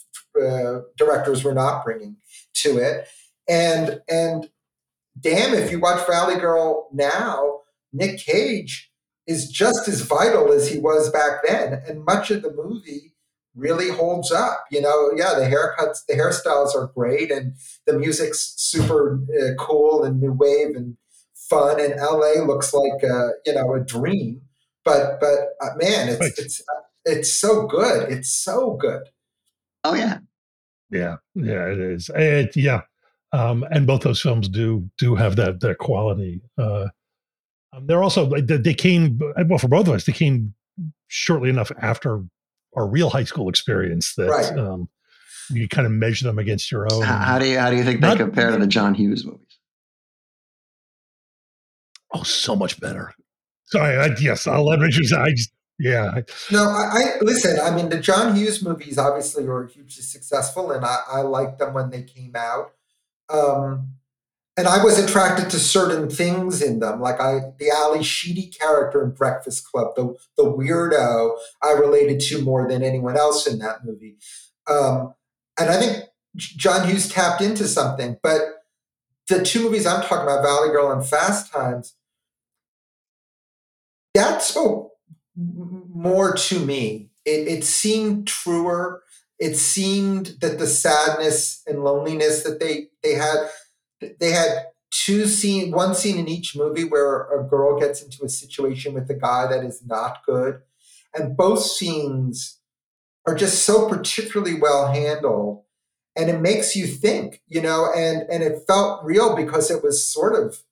uh, directors were not bringing to it. And and damn, if you watch Valley Girl now, Nick Cage is just as vital as he was back then, and much of the movie really holds up. You know, yeah, the haircuts, the hairstyles are great, and the music's super uh, cool and new wave and fun, and LA looks like a, you know a dream. But but uh, man, it's right. it's it's so good. It's so good. Oh yeah, yeah, yeah, it is. It, yeah, um, and both those films do do have that that quality. Uh, um, they're also they came well for both of us. They came shortly enough after our real high school experience that right. um, you kind of measure them against your own. How, how do you how do you think they Not, compare to the John Hughes movies? Oh, so much better. Sorry, I, yes, I'll let Richard. I just yeah. No, I, I, listen. I mean, the John Hughes movies obviously were hugely successful, and I, I liked them when they came out. Um, and I was attracted to certain things in them, like I the Ally Sheedy character in Breakfast Club, the the weirdo I related to more than anyone else in that movie. Um, and I think John Hughes tapped into something. But the two movies I'm talking about, Valley Girl and Fast Times, that spoke more to me. It, it seemed truer. It seemed that the sadness and loneliness that they they had they had two scene one scene in each movie where a girl gets into a situation with a guy that is not good and both scenes are just so particularly well handled and it makes you think you know and and it felt real because it was sort of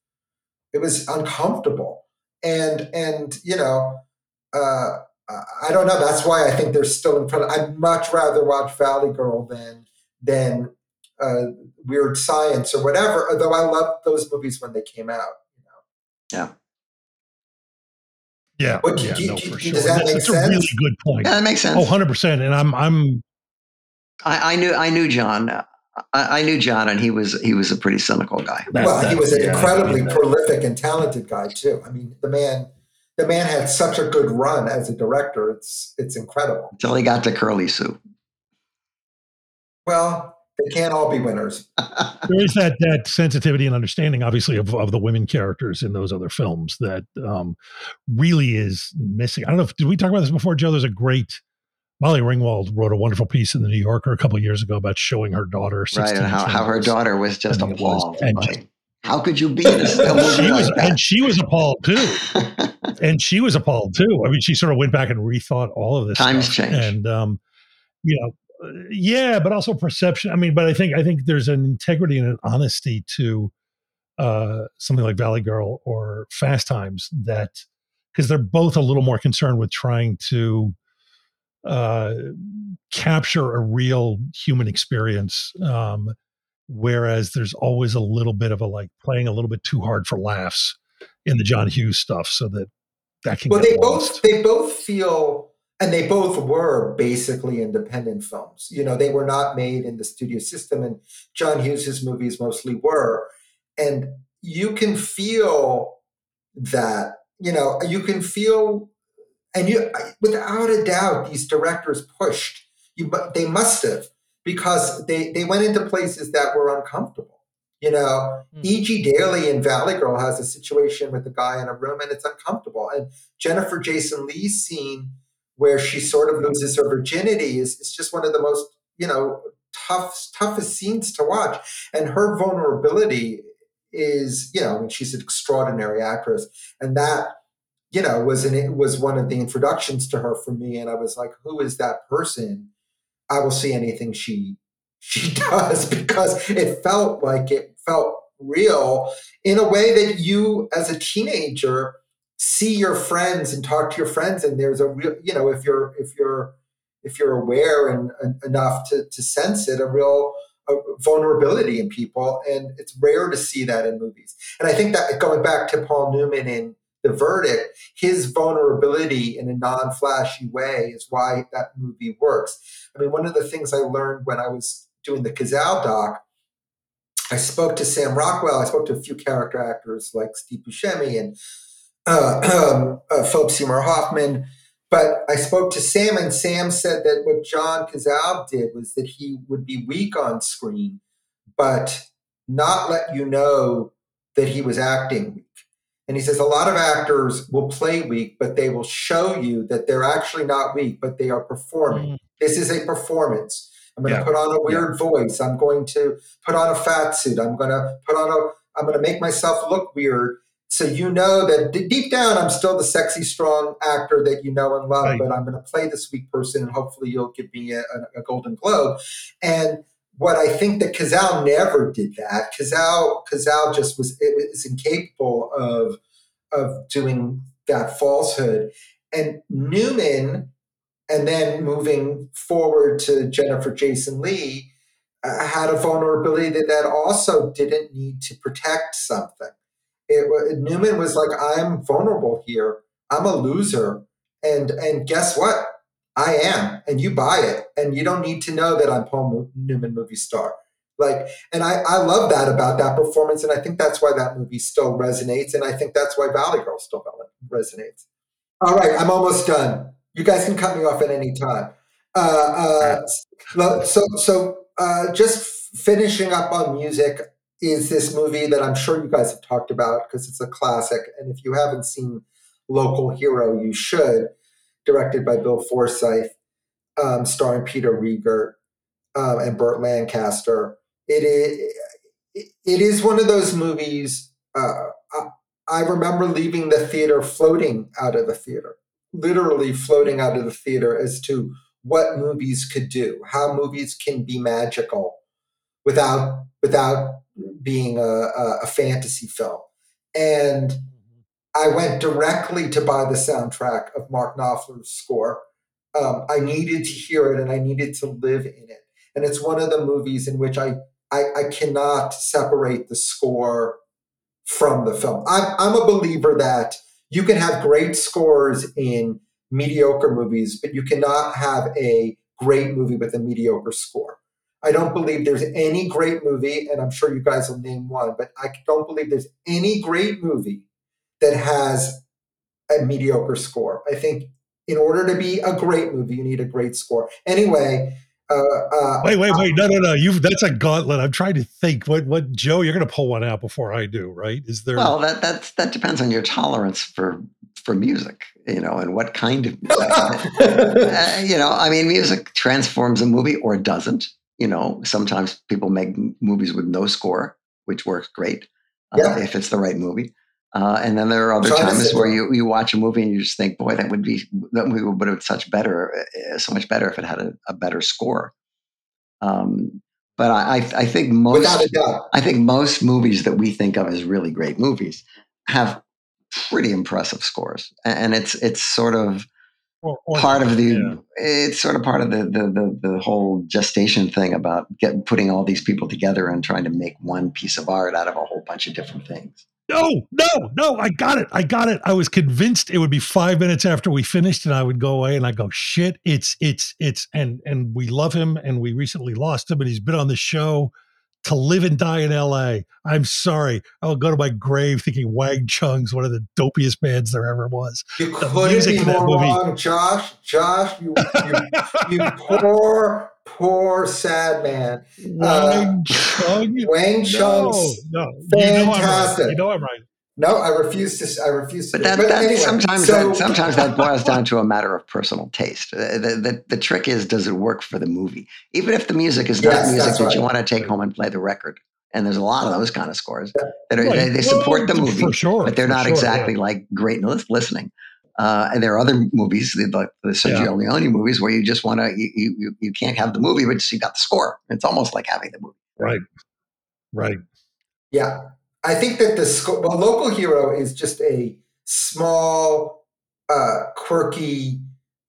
it was uncomfortable and and you know uh, I don't know. That's why I think they're still in front. Of, I'd much rather watch Valley Girl than than uh, Weird Science or whatever. Although I loved those movies when they came out. You know? Yeah. Yeah, what, yeah, do, no, do, for sure. Does that that's, make that's sense? a really good point. Yeah, that makes sense. Oh, 100 percent. And I'm, I'm. I, I, knew, I knew John. I, I, knew John, and he was, he was a pretty cynical guy. well, he was an yeah, incredibly prolific and talented guy too. I mean, the man the man had such a good run as a director. It's it's incredible. Until he got to Curly Sue. Well, they can't all be winners. there is that that sensitivity and understanding, obviously, of, of the women characters in those other films that um, really is missing. I don't know if did we talk about this before, Joe? There's a great Molly Ringwald wrote a wonderful piece in the New Yorker a couple years ago about showing her daughter, right, and how, how her daughter was just appalled. And how could you be a movie was, And she was appalled too. and she was appalled too. I mean, she sort of went back and rethought all of this. Times stuff. change, and um, you know, yeah, but also perception. I mean, but I think I think there's an integrity and an honesty to uh, something like Valley Girl or Fast Times that because they're both a little more concerned with trying to uh, capture a real human experience um, whereas there's always a little bit of a like playing a little bit too hard for laughs in the John Hughes stuff, so that that can well, they lost. both they both feel, and they both were basically independent films. You know, they were not made in the studio system, and John Hughes's movies mostly were, and you can feel that. You know, you can feel, and you without a doubt, these directors pushed you, but they must have because they they went into places that were uncomfortable. You know, Mm. E.G. Daily in Valley Girl has a situation with a guy in a room and it's uncomfortable. And Jennifer Jason Lee's scene where she sort of loses her virginity is, is just one of the most, you know, tough, toughest scenes to watch. And her vulnerability is, you know, I mean, she's an extraordinary actress. And that, you know, was an it was one of the introductions to her for me. And I was like, who is that person? I will see anything she she does because it felt like it felt real in a way that you as a teenager see your friends and talk to your friends and there's a real you know if you're if you're if you're aware and, and enough to, to sense it a real a vulnerability in people and it's rare to see that in movies and i think that going back to paul newman in the verdict his vulnerability in a non-flashy way is why that movie works i mean one of the things i learned when i was doing the Cazale doc, I spoke to Sam Rockwell. I spoke to a few character actors like Steve Buscemi and uh, uh, Philip Seymour Hoffman. But I spoke to Sam, and Sam said that what John Cazale did was that he would be weak on screen, but not let you know that he was acting weak. And he says a lot of actors will play weak, but they will show you that they're actually not weak, but they are performing. Mm. This is a performance. I'm going to Yeah. put on a weird voice. I'm going to put on a fat suit. I'm going to put on a. I'm going to make myself look weird, so you know that deep down I'm still the sexy, strong actor that you know and love. Right. But I'm going to play this weak person, and hopefully you'll give me a, a, a Golden Globe. And what I think that Cazale never did that. Cazale Cazale just was it was incapable of of doing that falsehood. And Newman, and then moving forward to Jennifer Jason Lee, uh, had a vulnerability that, that also didn't need to protect something. It, Newman was like, "I'm vulnerable here. I'm a loser, and and guess what? I am, and you buy it, and you don't need to know that I'm Paul Newman movie star." Like, and I, I love that about that performance, and I think that's why that movie still resonates, and I think that's why Valley Girl still resonates. All right, I'm almost done. You guys can cut me off at any time. Uh, uh, so, so uh, just finishing up on music is this movie that I'm sure you guys have talked about because it's a classic, and if you haven't seen Local Hero, you should. Directed by Bill Forsyth, um, starring Peter Riegert um, and Burt Lancaster. It is, it is one of those movies. Uh, I, remember leaving the theater floating out of the theater, literally floating out of the theater as to what movies could do, how movies can be magical without without being a, a fantasy film. And I went directly to buy the soundtrack of Mark Knopfler's score. Um, I needed to hear it and I needed to live in it. And it's one of the movies in which I I, I cannot separate the score from the film. I'm, I'm a believer that you can have great scores in mediocre movies, but you cannot have a great movie with a mediocre score. I don't believe there's any great movie, and I'm sure you guys will name one, but I don't believe there's any great movie that has a mediocre score. I think in order to be a great movie, you need a great score. Anyway, uh, uh, Wait, wait, wait! No, no, no! You that's a gauntlet. I'm trying to think. What, what, Joe? You're going to pull one out before I do, right? Is there? Well, that that's that depends on your tolerance for for music, you know, and what kind of music. Uh, you know, I mean, music transforms a movie or it doesn't. You know, sometimes people make m- movies with no score, which works great uh, Yeah. if it's the right movie. Uh, and then there are other Trying to times where you, you watch a movie and you just think, boy, that would be that movie would have been such better, uh, so much better if it had a, a better score. Um, but I, I, I think most without a doubt. I think most movies that we think of as really great movies have pretty impressive scores, and it's it's sort of or, or part of the yeah. it's sort of part of the, the the the whole gestation thing about getting putting all these people together and trying to make one piece of art out of a whole bunch of different things. No, no, no, I got it. I got it. I was convinced it would be five minutes after we finished and I would go away and I go, shit, it's it's it's and and we love him and we recently lost him and he's been on the show to live and die in LA. I'm sorry. I will go to my grave thinking Wang Chung's one of the dopiest bands there ever was. You The couldn't be more wrong, Josh. Josh, you, you, you poor, poor, sad man. Wang Chung? Wang No, Chung's no. You know I'm right. fantastic. You know I'm right. No, I refuse to. I refuse to. But that, but that anyway, sometimes so- that sometimes that boils down to a matter of personal taste. Uh, The, the, the trick is, does it work for the movie? Even if the music is not Yes, music that's that you want to take home and play the record, and there's a lot of those kind of scores that are, Right. they, they support the movie, for sure, but they're not sure, exactly like great lis- listening. Uh, and there are other movies, the- like the Sergio Yeah. Leone movies, where you just want to you, you you can't have the movie, but you got the score. It's almost like having the movie. Right. Right. Yeah, I think that the sco- well, local hero is just a small, uh, quirky,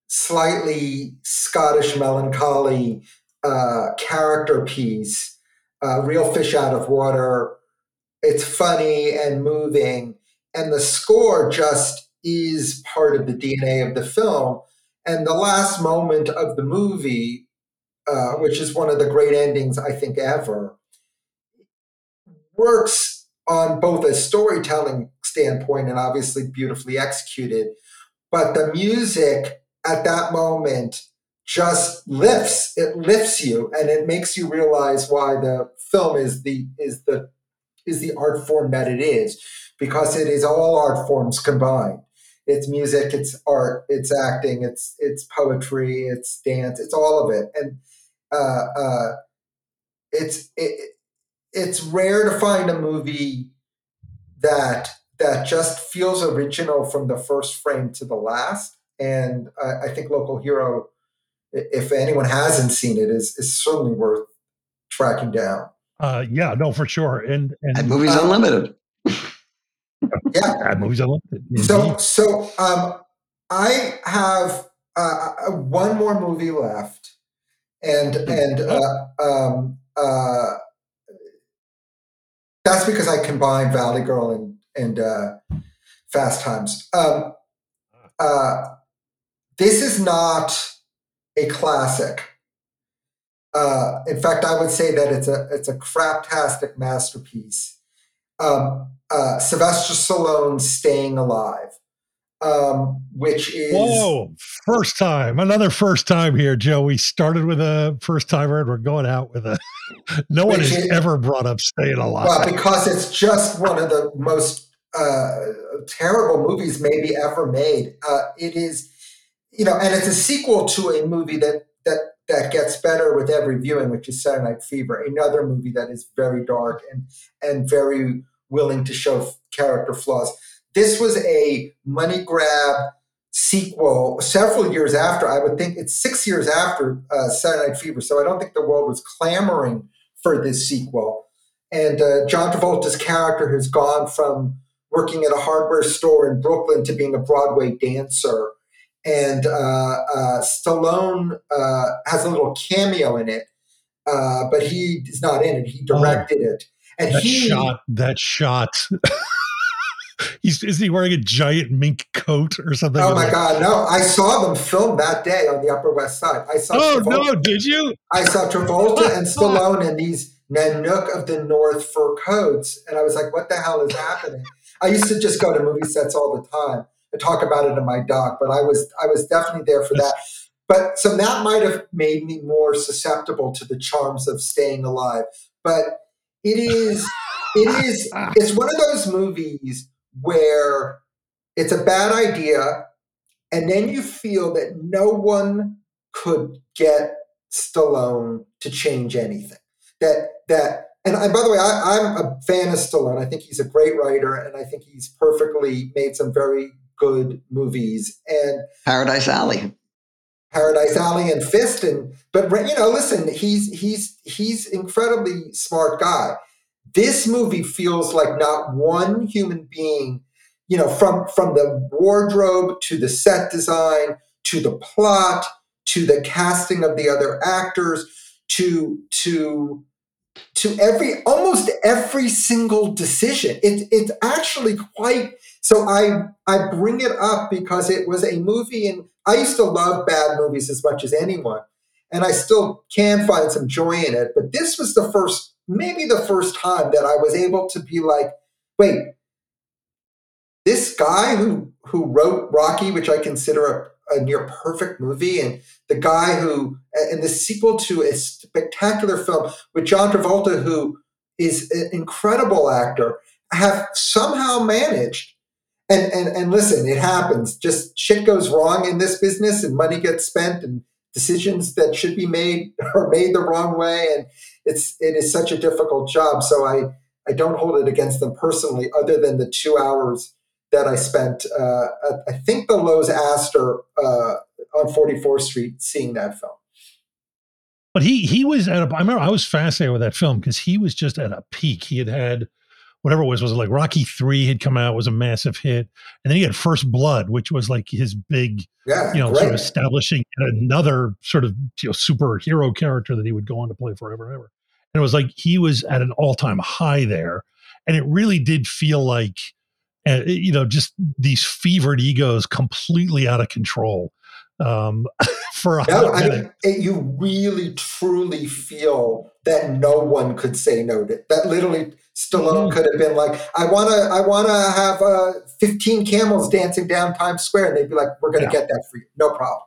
slightly Scottish melancholy uh, character piece. Uh, real fish out of water. It's funny and moving, and the score just is part of the DNA of the film. And the last moment of the movie, uh, which is one of the great endings I think ever, works on both a storytelling standpoint and obviously beautifully executed. But the music at that moment just lifts it lifts you and it makes you realize why the film is the is the is the art form that it is because it is all art forms combined it's music it's art it's acting it's it's poetry it's dance it's all of it and uh, uh, it's it, it's rare to find a movie that that just feels original from the first frame to the last. And I, I think Local Hero, if anyone hasn't seen it, is is certainly worth tracking down. Uh, yeah, no, for sure. And and And movies Uh, unlimited. Yeah. movies unlimited. So Indeed. so um, I have uh, uh, one more movie left, and and uh, um, uh, that's because I combined Valley Girl and and uh, Fast Times. Um, uh, this is not a classic. Uh, in fact, I would say that it's a it's a craptastic masterpiece. Um, uh, Sylvester Stallone "Staying Alive," um, which is Whoa, first time, another first time here, Joe. We started with a first timer and we're going out with a no one has is- ever brought up staying alive. well because it's just one of the most uh, terrible movies maybe ever made. Uh, it is, you know, and it's a sequel to a movie that that that gets better with every viewing, which is Saturday Night Fever, another movie that is very dark and and very willing to show character flaws. This was a money grab sequel several years after. I would think it's six years after uh, Saturday Night Fever, so I don't think the world was clamoring for this sequel. And uh, John Travolta's character has gone from working at a hardware store in Brooklyn to being a Broadway dancer. And uh, uh, Stallone uh, has a little cameo in it, uh, but he is not in it. He directed it. And that he, shot, that shot. He's is he wearing a giant mink coat or something? oh my God, no! I saw them film that day on the Upper West Side. I saw. Oh Travolta- no, did you? I saw Travolta and Stallone in these Nanook of the North fur coats, and I was like, "What the hell is happening?" I used to just go to movie sets all the time and talk about it in my doc, but I was I was definitely there for that. But so that might have made me more susceptible to the charms of staying alive. But it is it is ah. it's one of those movies where it's a bad idea, and then you feel that no one could get Stallone to change anything. That that and, and by the way, I, I'm a fan of Stallone. I think he's a great writer, and I think he's perfectly made some very good movies. And Paradise Alley. Paradise Alley and Fist, and but you know, listen, he's he's he's incredibly smart guy. This movie feels like not one human being, you know, from from the wardrobe to the set design to the plot, to the casting of the other actors, to to to every almost every single decision. It, it's actually quite so I I bring it up because it was a movie and I used to love bad movies as much as anyone. And I still can find some joy in it. But this was the first, maybe the first time that I was able to be like, wait, this guy who who wrote Rocky, which I consider a, a near perfect movie, and the guy who and the sequel to a spectacular film with John Travolta, who is an incredible actor, have somehow managed. And, and and listen, it happens. Just shit goes wrong in this business, and money gets spent, and decisions that should be made are made the wrong way, and it's it is such a difficult job. So I I don't hold it against them personally, other than the two hours that I spent, uh, I think the Loews Astor uh, on 44th Street seeing that film. But he he was at a. I remember I was fascinated with that film because he was just at a peak. He had had whatever it was was it like Rocky three had come out was a massive hit, and then he had First Blood, which was like his big, yeah, you know, great. sort of establishing another sort of you know superhero character that he would go on to play forever and ever. And it was like he was at an all time high there, and it really did feel like uh, you know, just these fevered egos completely out of control um, for a no, I mean, it, you really truly feel that no one could say no to that. Literally, Stallone Mhm. could have been like, "I want to, I want to have uh, 15 camels dancing down Times Square," and they'd be like, "We're going to Yeah. get that for you, no problem."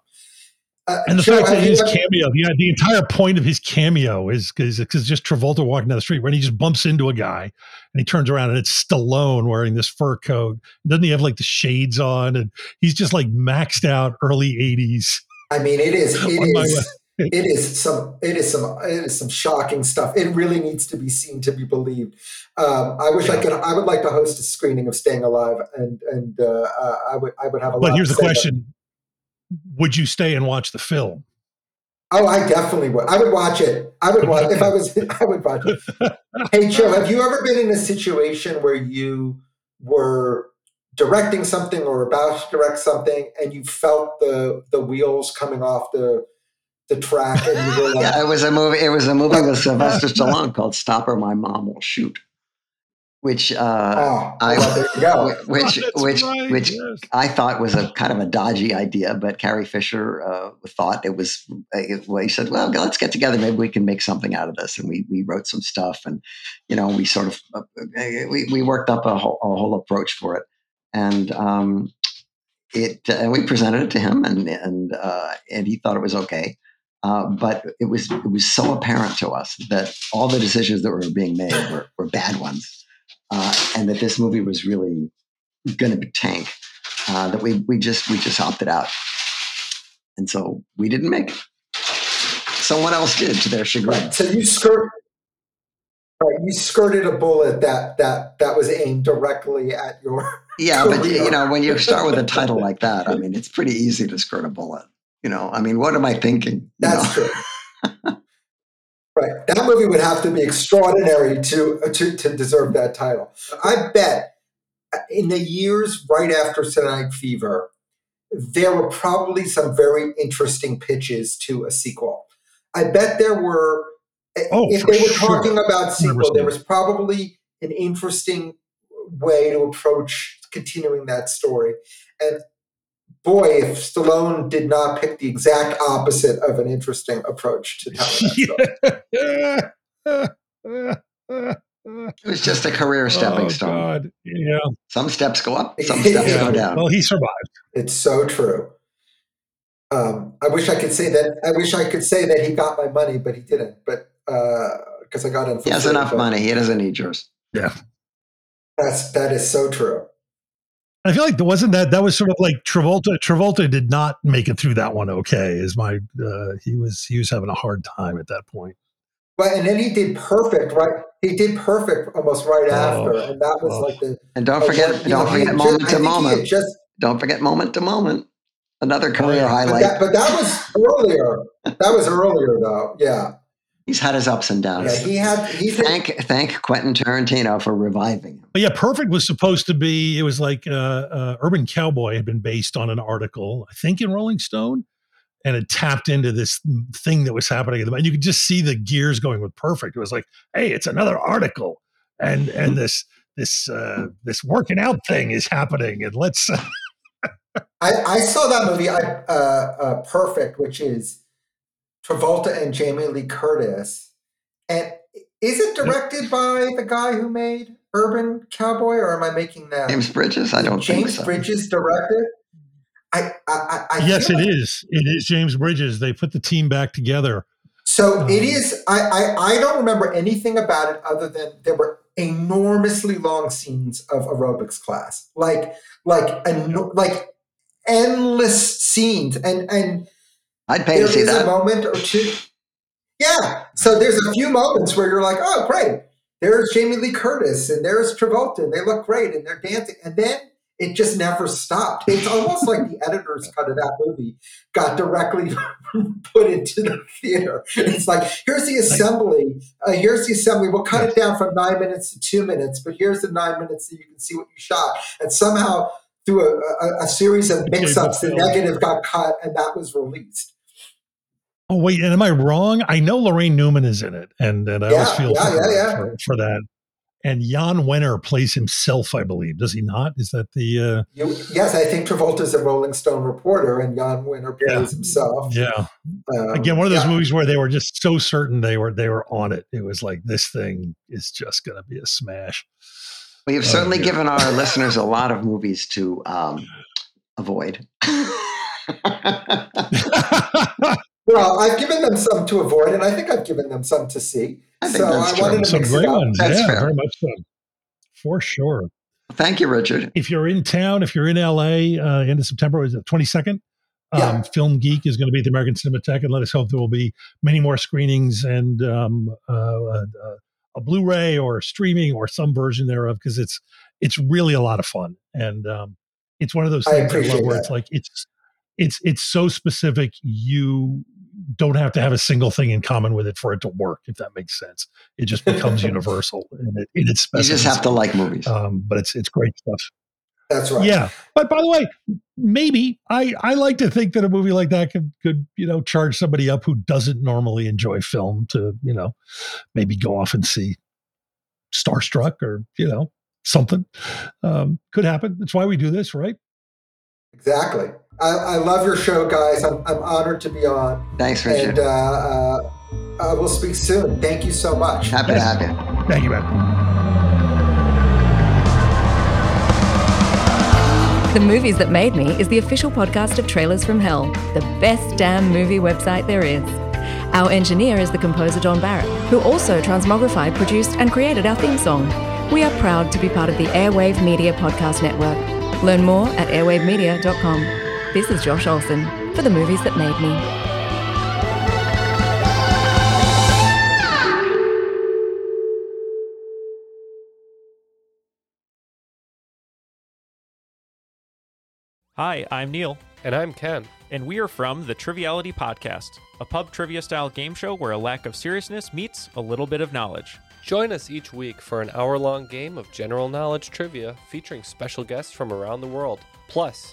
Uh, And the Joe, fact that his ever- cameo, yeah, the entire point of his cameo is because just Travolta walking down the street, when he just bumps into a guy and he turns around and it's Stallone wearing this fur coat. Doesn't he have like the shades on? And he's just like maxed out early 80s. I mean, it is. It my is. It is some. It is some. It is some shocking stuff. It really needs to be seen to be believed. Um, I wish I could. I would like to host a screening of Staying Alive, and and uh, I would. I would have a. But here's the question Would you stay and watch the film? Oh, I definitely would. I would watch it. I would watch if I was. I would watch it. Hey, Joe, have you ever been in a situation where you were directing something or about to direct something, and you felt the the wheels coming off the the track, and you were like, Yeah, it was a movie. It was a movie with Sylvester Stallone called "Stop or My Mom Will Shoot," which uh, "Oh, I- well, there you go." wh- which That's which right, which yes. I thought was a kind of a dodgy idea, but Carrie Fisher uh, thought it was. Uh, well, he said, "Well, let's get together. Maybe we can make something out of this." And we we wrote some stuff, and you know, we sort of uh, we we worked up a whole, a whole approach for it, and um, it and we presented it to him, and and uh, and he thought it was okay. Uh, but it was it was so apparent to us that all the decisions that were being made were, were bad ones, uh, and that this movie was really going to tank. Uh, that we we just we just opted out, and so we didn't make it. Someone else did, to their chagrin. Right. So you skirt. Right, you skirted a bullet that that that was aimed directly at your. Yeah, but Career. you know, when you start with a title like that, I mean, it's pretty easy to skirt a bullet. You know, I mean, what am I thinking? That's know? true. right, that movie would have to be extraordinary to to to deserve that title. I bet uh, in the years right after Saturday Night Fever, there were probably some very interesting pitches to a sequel. I bet there were. Oh, if they were sure. talking about sequel, there was probably an interesting way to approach continuing that story. And boy, if Stallone did not pick the exact opposite of an interesting approach to telling that story. It was just a career stepping oh, stone. God. Yeah. Some steps go up, some steps Yeah. go down. Well, he survived. It's so true. Um, I wish I could say that. I wish I could say that he got my money, but he didn't. But because I got him, he has enough money. He doesn't need yours. Yeah, that's that is so true. I feel like there wasn't that. That was sort of like Travolta. Travolta did not make it through that one. Okay, is my uh, he was he was having a hard time at that point. But and then he did perfect, right? He did perfect almost right Oh, after, and that was oh. like the. And don't oh, forget, you know, don't he forget moment just- to I think he had moment. Just Don't forget moment to moment. Another career yeah. But highlight. that, but that was earlier. That was earlier, though. Yeah. He's had his ups and downs. Yeah, he had. He's thank thank Quentin Tarantino for reviving him. But yeah, Perfect was supposed to be. It was like uh, uh, Urban Cowboy had been based on an article, I think, in Rolling Stone, and it tapped into this thing that was happening. At the and you could just see the gears going with Perfect. It was like, hey, it's another article, and and this this uh, this working out thing is happening, and let's. I, I saw that movie, I, uh, uh, Perfect, which is Travolta and Jamie Lee Curtis. And is it directed by the guy who made Urban Cowboy, or am I making that? James Bridges? I don't James so. Bridges directed. I, I, I yes, it like, is. It is James Bridges. They put the team back together. So Um, it is. I, I I don't remember anything about it other than there were enormously long scenes of aerobics class, like like eno- like endless scenes, and and I'd pay there to see is a that. moment or two. Yeah. So there's a few moments where you're like, oh, great. There's Jamie Lee Curtis and there's Travolta and they look great and they're dancing. And then it just never stopped. It's almost like the editor's cut of that movie got directly put into the theater. It's like, here's the assembly. Uh, here's the assembly. We'll cut it down from nine minutes to two minutes, but here's the nine minutes so you can see what you shot. And somehow, through a, a, a series of mix ups, the negative got cut and that was released. Oh wait, and am I wrong? I know Laraine Newman is in it, and, and I always feel yeah, for, yeah, yeah. For, for that. And Jan Wenner plays himself, I believe. Does he not? Is that the? Uh, You, yes, I think Travolta's a Rolling Stone reporter, and Jan Wenner plays Yeah. himself. yeah. Um, Again, one of those yeah. movies where they were just so certain they were they were on it. It was like this thing is just going to be a smash. We have Oh, certainly dear. given our listeners a lot of movies to um, avoid. Well, I've given them some to avoid, and I think I've given them some to see. I think so that's I true. wanted to Some great ones. That's yeah, fair. very much so. For sure. Thank you, Richard. if you're in town, if you're in LA, uh, end of September, is it 22nd? Um, Yeah. Film Geek is going to be at the American Cinematheque, and let us hope there will be many more screenings and um, uh, uh, a Blu-ray or streaming or some version thereof because it's it's really a lot of fun, and um, it's one of those things I, love where that. it's like it's it's it's so specific you don't have to have a single thing in common with it for it to work if that makes sense it just becomes universal in, it, in its You just have to like movies. um, but it's it's great stuff That's right. yeah, but by the way, maybe I I like to think that a movie like that could could you know charge somebody up who doesn't normally enjoy film to you know maybe go off and see Starstruck or you know something um, could happen. That's why we do this, right? Exactly. I, I love your show, guys. I'm, I'm honored to be on, Thanks, Richard. and uh, uh, uh, we'll speak soon. Thank you so much. Happy to have you. Thank you, man. The Movies That Made Me is the official podcast of Trailers from Hell, the best damn movie website there is. Our engineer is the composer John Barrett, who also transmogrified, produced, and created our theme song. We are proud to be part of the Airwave Media Podcast Network. Learn more at airwavemedia.com. This is Josh Olson for The Movies That Made Me. Hi, I'm Neil, And I'm Ken. and we are from the Triviality Podcast, a pub trivia style game show where a lack of seriousness meets a little bit of knowledge. Join us each week for an hour long game of general knowledge trivia featuring special guests from around the world, plus